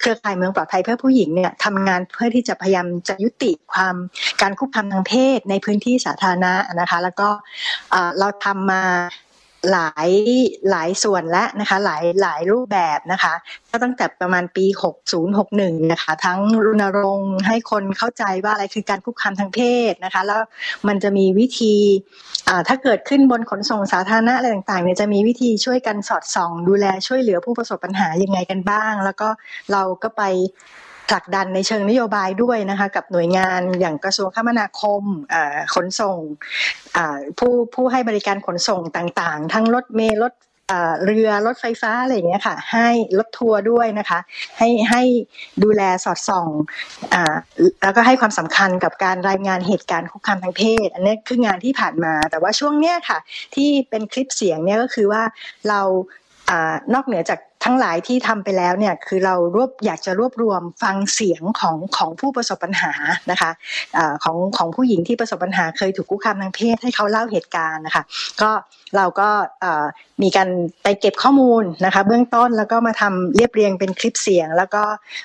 เครือข่ายเมืองปลอดภัยเพื่อผู้หญิงเนี่ยทำงานเพื่อที่จะพยายามจะยุติความการคุกคามทางเพศในพื้นที่สาธารณะนะคะ แล้วก็เราทำมาหลายหลายส่วนแล้วนะคะ หลายหลายรูปแบบนะคะก็ตั้งแต่ประมาณปี 6061 นะคะ ทั้งรณรงค์ให้คนเข้าใจว่าอะไรคือการคุกคามทางเพศนะคะ แล้วมันจะมีวิธีถ้าเกิดขึ้นบนขนส่งสาธารณะอะไรต่างๆเนี่ยจะมีวิธีช่วยกันสอดส่อง ดูแลช่วยเหลือผู้ประสบปัญหายังไงกันบ้าง แล้วก็เราก็ไป ผลักดันในเชิงนโยบายด้วยนะคะกับหน่วยงานอย่างกระทรวงคมนาคมขนส่งผู้ผู้ให้บริการขนส่งต่างๆ ทั้งรถเมล์รถเรือรถไฟฟ้าอะไรอย่างเงี้ยค่ะ ให้รถทัวร์ด้วยนะคะ ให้ให้ดูแลสอดส่องอแล้วก็ให้ความสำคัญกับการรายงานเหตุการณ์คุกคามทางเพศ อันนี้คืองานที่ผ่านมา แต่ว่าช่วงเนี้ยค่ะ ที่เป็นคลิปเสียงเนี่ยก็คือว่าเราอนอกเหนือจาก ทั้งหลายที่ทำไปแล้วเนี่ยคือเรารวบอยากจะรวบรวมฟังเสียงของของผู้ประสบปัญหานะคะอของของผู้หญิงที่ประสบปัญหาเคยถูกคุกคามทางเพศให้เขาเล่าเหตุการณ์นะคะก็ เราก็มีการไปเก็บข้อมูลนะคะเบื้องต้นแล้วก็มาทำเรียบเรียงเป็นคลิปเสียง แล้วก็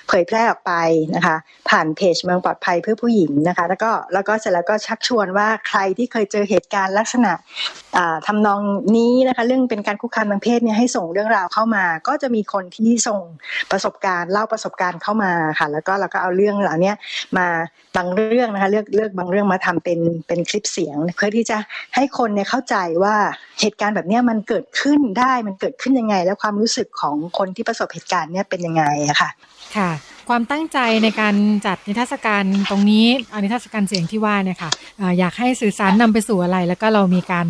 เผยแพร่ออกไปนะคะผ่านเพจเมืองปลอดภัยเพื่อผู้หญิงนะคะแล้วก็แล้วก็เสร็จแล้วก็ชักชวนว่าใครที่เคยเจอเหตุการณ์ลักษณะทำนองนี้นะคะเรื่องเป็นการคุกคามทางเพศเนี่ยให้ส่งเรื่องราวเข้ามา ก็จะมีคนที่ส่งประสบการณ์เล่าประสบการณ์เข้ามาค่ะแล้วก็เราก็เอาเรื่องเหล่านี้มาบางเรื่องนะคะเลือกเลือกบางเรื่องมาทำเป็นเป็นคลิปเสียง เพื่อที่จะให้คนเนี่ยเข้าใจว่าเหตุการณ์แบบนี้มันเกิดขึ้นได้มันเกิดขึ้นยังไง แล้วความรู้สึกของคนที่ประสบเหตุการณ์เนี่ยเป็นยังไงอะค่ะ ค่ะ ความตั้งใจในการจัดนิทรรศการตรงนี้นิทรรศการเสียงที่ว่าเนี่ยค่ะอยากให้สื่อสารนำไปสู่อะไร แล้วก็เรามีการ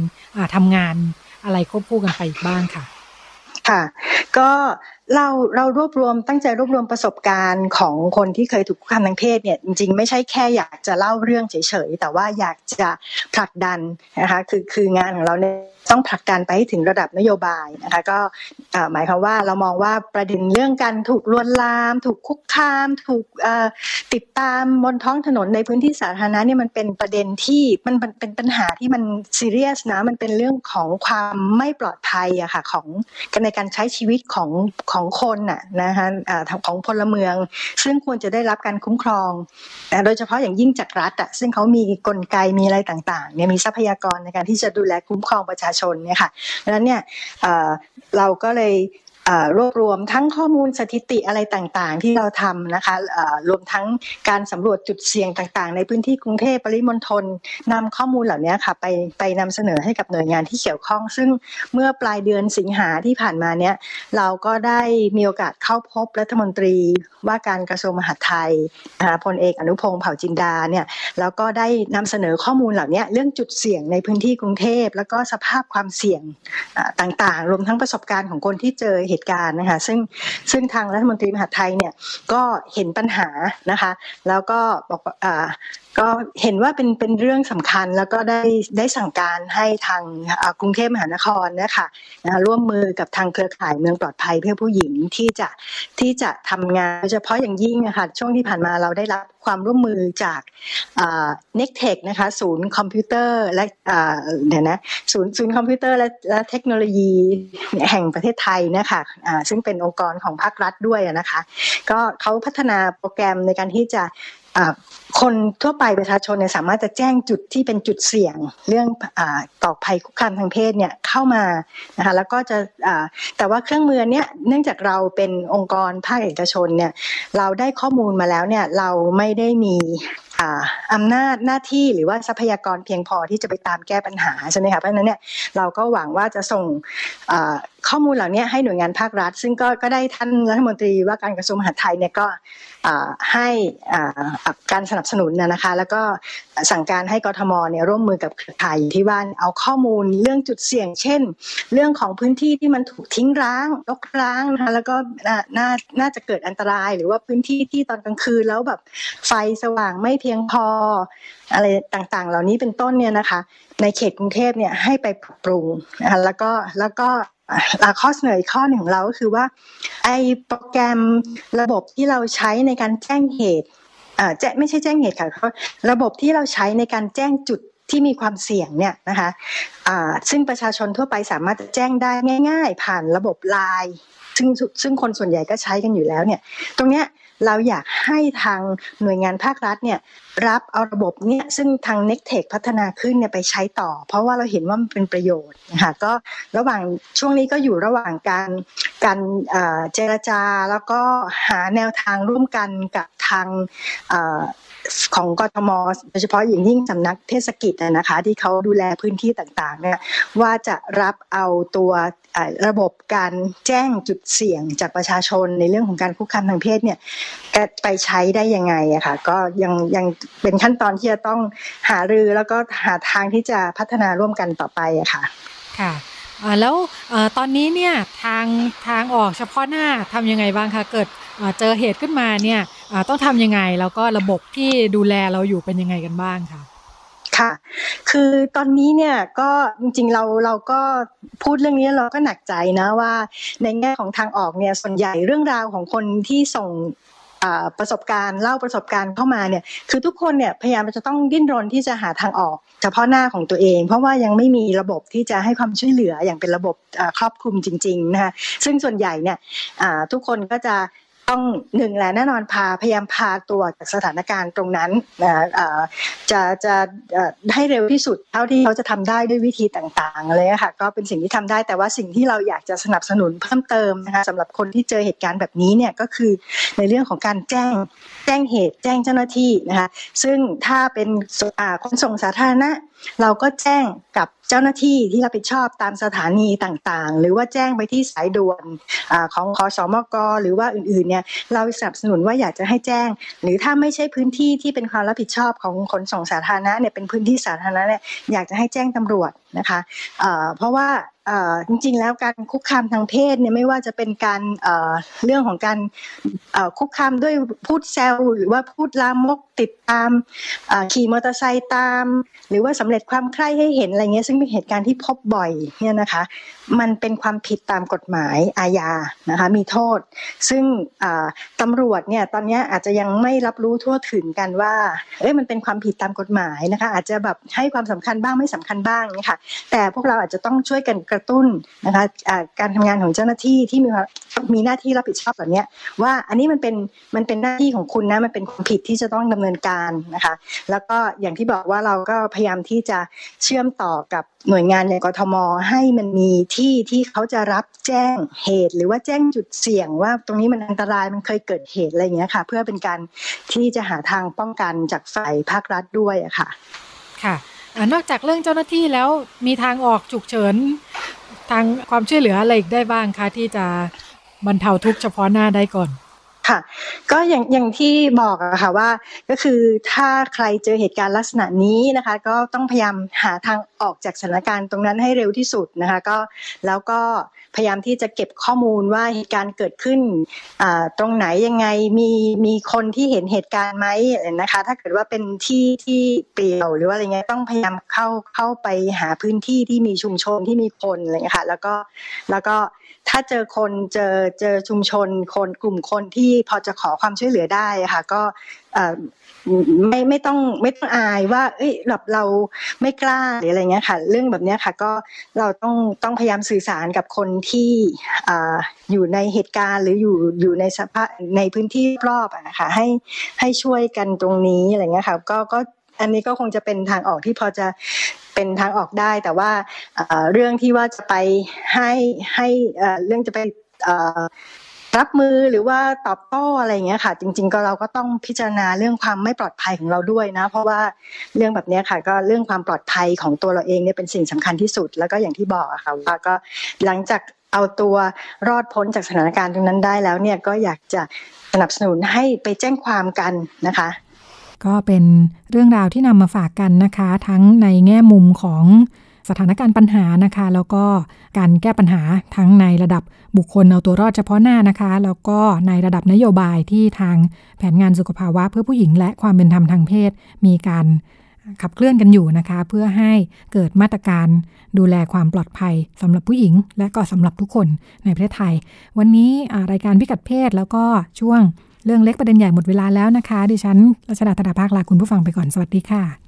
ทำงานอะไรควบคู่กันไปอีกบ้างค่ะค่ะก็เราเรารวบรวมตั้งใจรวบรวมประสบการณ์ของคนที่เคยถูกคุกคามทางเพศเนี่ยจริงๆไม่ใช่แค่อยากจะเล่าเรื่องเฉยๆแต่ว่าอยากจะผลักดันนะคะคือคืองานของเราเนี่ย ต้องผลักดันไปให้ถึงระดับนโยบายนะคะก็หมายความว่าเรามองว่าประเด็นเรื่องการถูกลวนลาม ถูกคุกคาม ถูกติดตามบนท้องถนนในพื้นที่สาธารณะเนี่ยมันเป็นประเด็นที่มันเป็นปัญหาที่มันซีเรียสนะมันเป็นเรื่องของความไม่ปลอดภัยอะค่ะของในการใช้ชีวิตของของคนน่ะนะคะของพลเมือง ซึ่งควรจะได้รับการคุ้มครอง โดยเฉพาะอย่างยิ่งจากรัฐอะซึ่งเขามีกลไกมีอะไรต่างๆเนี่ยมีทรัพยากรในการที่จะดูแลคุ้มครองประชาชนเนี่ยค่ะดังนั้นเนี่ยเราก็เลย รวบรวมทั้งข้อมูลสถิติอะไรต่างๆ ที่เราทำนะคะรวมทั้งการสำรวจจุดเสี่ยงต่างๆ ในพื้นที่กรุงเทพปริมณฑลนำข้อมูลเหล่านี้ค่ะไปไปนำเสนอให้กับหน่วยงานที่เกี่ยวข้อง ซึ่งเมื่อปลายเดือนสิงหาที่ผ่านมาเนี้ยเราก็ได้มีโอกาสเข้าพบรัฐมนตรีว่าการกระทรวงมหาดไทยพลเอกอนุพงศ์เผ่าจินดาเนี่ยแล้วก็ได้นำเสนอข้อมูลเหล่านี้เรื่องจุดเสี่ยงในพื้นที่กรุงเทพ แล้วก็สภาพความเสี่ยงต่างๆ รวมทั้งประสบการณ์ของคนที่เจอเหตุการณ์นะคะซึ่งซึ่งทางรัฐมนตรีมหาไทยเนี่ยก็เห็นปัญหานะคะ แล้วก็บอกอ่าก็เห็นว่าเป็นเป็นเรื่องสำคัญแล้วก็ได้ได้สั่งการให้ทางกรุงเทพมหานครนะคะร่วมมือกับทางเครือข่ายเมืองปลอดภัยเพื่อผู้หญิงที่จะที่จะทำงานโดยเฉพาะอย่างยิ่งนะคะช่วงที่ผ่านมาเราได้รับความร่วมมือจากเน็กเทคนะคะศูนย์คอมพิวเตอร์และเดี๋ยวนะศูนย์ศูนย์คอมพิวเตอร์และและเทคโนโลยีแห่งประเทศไทยนะคะซึ่งเป็นองค์กรของภาครัฐด้วยนะคะ ก็เขาพัฒนาโปรแกรมในการที่จะ คนทั่วไปประชาชนเนี่ยสามารถจะแจ้งจุดที่เป็นจุดเสี่ยง เรื่องต่อภัยคุกคามทางเพศเนี่ยเข้ามานะคะแล้วก็จะแต่ว่าเครื่องมือเนี้ยเนื่องจากเราเป็นองค์กรภาคเอกชนเนี่ยเราได้ข้อมูลมาแล้วเนี่ยเราไม่ได้มี อำนาจหน้าที่หรือว่าทรัพยากรเพียงพอที่จะไปตามแก้ปัญหาใช่ไหมคะเพราะฉะนั้นเนี่ยเราก็หวังว่าจะส่งข้อมูลเหล่านี้ให้หน่วยงานภาครัฐ ซึ่งก็ก็ได้ท่านรัฐมนตรีว่าการกระทรวงมหาดไทยเนี่ยก็ให้การสนับสนุนนะคะ แล้วก็สั่งการให้กทมเนี่ยร่วมมือกับเครือข่ายที่ว่าเอาข้อมูลเรื่องจุดเสี่ยง เช่น เรื่องของพื้นที่ที่มันถูกทิ้งร้างรกร้างนะคะแล้วก็น่าน่าจะเกิดอันตราย หรือว่าพื้นที่ที่ตอนกลางคืนแล้วแบบไฟสว่างไม่เพียียงพอ อะไรต่างๆ เหล่านี้เป็นต้นเนี่ยนะคะ ในเขตกรุงเทพเนี่ยให้ไปปรปรุงแล้วก็แล้วก็ข้อเสนออีกข้อหนึ่งของเราก็คือว่าไอโปรแกรมระบบที่เราใช้ในการแจ้งเหตุแจ้ไม่ใช่แจ้งเหตุค่ะระบบที่เราใช้ในการแจ้งจุดที่มีความเสี่ยงเนี่ยนะคะอ่าซึ่งประชาชนทั่วไปสามารถแจ้งได้ง่าย ๆ ผ่านระบบไลน์ซึ่งซึ่งคนส่วนใหญ่ก็ใช้กันอยู่แล้วเนี่ย ตรงเนี้ย เราอยากให้ทางหน่วยงานภาครัฐเนี่ยรับเอาระบบเนี่ยซึ่งทาง n e c t e c h พัฒนาขึ้นเนี่ยไปใช้ต่อ เพราะว่าเราเห็นว่ามันเป็นประโยชน์นะคะก็ระหว่างช่วงนี้ก็อยู่ระหว่างการการเจรจาแล้วก็หาแนวทางร่วมกันกับทาง ของกทมโดยเฉพาะอย่างยิ่งสำนักเทศกิจนะคะ ที่เขาดูแลพื้นที่ต่างๆเนี่ยว่าจะรับเอาตัวระบบการแจ้งจุดเสี่ยงจากประชาชนในเรื่องของการคุกคามทางเพศเนี่ยไปใช้ได้ยังไงอะค่ะก็ยังยังเป็นขั้นตอนที่จะต้องหารือแล้วก็หาทางที่จะพัฒนาร่วมกันต่อไปอะค่ะค่ะ แล้วตอนนี้เนี่ยทางทางออกเฉพาะหน้าทำยังไงบ้างคะเกิดเจอเหตุขึ้นมาเนี่ยต้องทำยังไงแล้วก็ระบบที่ดูแลเราอยู่เป็นยังไงกันบ้างคะค่ะ คือตอนนี้เนี่ยก็จริงๆเราเราก็พูดเรื่องนี้เราก็หนักใจนะว่าในแง่ของทางออกเนี่ยส่วนใหญ่เรื่องราวของคนที่ส่ง ประสบการณ์เล่าประสบการณ์เข้ามาเนี่ยคือทุกคนเนี่ยพยายามจะต้องดิ้นรนที่จะหาทางออก เฉพาะหน้าของตัวเอง เพราะว่ายังไม่มีระบบที่จะให้ความช่วยเหลืออย่างเป็นระบบครอบคลุมจริงๆนะคะซึ่งส่วนใหญ่เนี่ยทุกคนก็จะ ต้องหนึ่งแหละแน่นอนพาพยายามพาตัวจากสถานการณ์ตรงนั้นจะจะให้เร็วที่สุดเท่าที่เขาจะทำได้ด้วยวิธีต่างๆเลยค่ะก็เป็นสิ่งที่ทำได้แต่ว่าสิ่งที่เราอยากจะสนับสนุนเพิ่มเติมนะคะสำหรับคนที่เจอเหตุการณ์แบบนี้เนี่ยก็คือในเรื่องของการแจ้งแจ้งเหตุแจ้งเจ้าหน้าที่นะคะซึ่งถ้าเป็นขนส่งสาธารณะเราก็แจ้งกับเจ้าหน้าที่ที่รับผิดชอบตามสถานีต่างๆ หรือว่าแจ้งไปที่สายด่วนอของคอสมกหรือว่าอื่นๆเนี่ยเราสนับสนุนว่าอยากจะให้แจ้ง หรือถ้าไม่ใช่พื้นที่ที่เป็นความรับผิดชอบของขนส่งสาธารณะเนี่ยเป็นพื้นที่สาธารณะเนี่ยอยากจะให้แจ้งตำรวจนะคะเพราะว่า จริงๆ แล้วการคุกคามทางเพศเนี่ยไม่ว่าจะเป็นการเรื่องของการคุกคามด้วยพูดแซวหรือว่าพูดลามกติดตามขี่มอเตอร์ไซค์ตาม หรือว่าสำเร็จความใคร่ให้เห็นอะไรเงี้ยซึ่งเป็นเหตุการณ์ที่พบบ่อยเนี่ยนะคะ มันเป็นความผิดตามกฎหมายอาญานะคะมีโทษ ซึ่งตำรวจเนี่ยตอนนี้อาจจะยังไม่รับรู้ทั่วถึงกันว่าเอ้ยมันเป็นความผิดตามกฎหมายนะคะ อาจจะแบบให้ความสำคัญบ้างไม่สำคัญบ้างเนี่ยค่ะแต่พวกเราอาจจะต้องช่วยกันกระตุ้นนะคะการทำงานของเจ้าหน้าที่ที่มีมีหน้าที่รับผิดชอบแบบนี้ว่าอันนี้มันเป็นมันเป็นหน้าที่ของคุณนะมันเป็นความผิดที่จะต้องดำเนินการนะคะ แล้วก็อย่างที่บอกว่าเราก็พยายามที่จะเชื่อมต่อกับหน่วยงานในกรทม ให้มันมีที่ที่เขาจะรับแจ้งเหตุ หรือว่าแจ้งจุดเสี่ยงว่าตรงนี้มันอันตรายมันเคยเกิดเหตุอะไรอย่างเงี้ยค่ะ เพื่อเป็นการที่จะหาทางป้องกันจากฝ่ายภาครัฐด้วยอะค่ะ ค่ะ นอกจากเรื่องเจ้าหน้าที่แล้วมีทางออกฉุกเฉิน ทางความช่วยเหลืออะไรอีกได้บ้างคะที่จะบรรเทาทุกข์เฉพาะหน้าได้ก่อนค่ะก็อย่างอย่างที่บอกอะค่ะว่าก็คือถ้าใครเจอเหตุการณ์ลักษณะนี้นะคะ ก็ต้องพยายามหาทางออกจากสถานการณ์ตรงนั้นให้เร็วที่สุดนะคะก็แล้วก็ พยายามที่จะเก็บข้อมูลว่าเหตุการณ์เกิดขึ้นตรงไหนยังไงมีมีคนที่เห็นเหตุการณ์ไหมนะคะ ถ้าเกิดว่าเป็นที่ที่เปลี่ยวหรือว่าอะไรเงี้ยต้องพยายามเข้าเข้าไปหาพื้นที่ที่มีชุมชนที่มีคนอะไรเงี้ยค่ะแล้วก็แล้วก็ถ้าเจอคนเจอเจอชุมชนคนกลุ่มคนที่พอจะขอความช่วยเหลือได้ค่ะ ก็ ไม่ไม่ต้องไม่ต้องอายว่า เอ้ยแบบเราไม่กล้าหรืออะไรเงี้ยค่ะ เรื่องแบบนี้ค่ะ ก็เราต้องต้องพยายามสื่อสารกับคนที่ออยู่ในเหตุการณ์หรืออยู่อยู่ในสภาพในพื้นที่รอบนะคะให้ให้ช่วยกันตรงนี้อะไรเงี้ยค่ะ ก็ก็อันนี้ก็คงจะเป็นทางออกที่พอจะเป็นทางออกได้ แต่ว่าเรื่องที่ว่าจะไปให้ให้เรื่องจะไป รับมือหรือว่าตอบโต้อะไรเงี้ยค่ะ จริง ๆ ก็เราก็ต้องพิจารณาเรื่องความไม่ปลอดภัยของเราด้วยนะ เพราะว่าเรื่องแบบนี้ค่ะ ก็เรื่องความปลอดภัยของตัวเราเองเนี่ยเป็นสิ่งสำคัญที่สุด แล้วก็อย่างที่บอกอะค่ะว่าก็หลังจากเอาตัวรอดพ้นจากสถานการณ์ตรงนั้นได้แล้วเนี่ยก็อยากจะสนับสนุนให้ไปแจ้งความกันนะคะ ก็เป็นเรื่องราวที่นำมาฝากกันนะคะ ทั้งในแง่มุมของ สถานการณ์ปัญหานะคะ แล้วก็การแก้ปัญหาทั้งในระดับบุคคลเอาตัวรอดเฉพาะหน้านะคะ แล้วก็ในระดับนโยบายที่ทางแผนงานสุขภาวะเพื่อผู้หญิง และความเป็นธรรมทางเพศ มีการขับเคลื่อนกันอยู่นะคะ เพื่อให้เกิดมาตรการดูแลความปลอดภัยสำหรับผู้หญิง และก็สำหรับทุกคนในประเทศไทย วันนี้รายการพิกัดเพศแล้วก็ช่วงเรื่องเล็กประเด็นใหญ่หมดเวลาแล้วนะคะ ดิฉันรัชดาธนาภาคลาคุณผู้ฟังไปก่อนสวัสดีค่ะ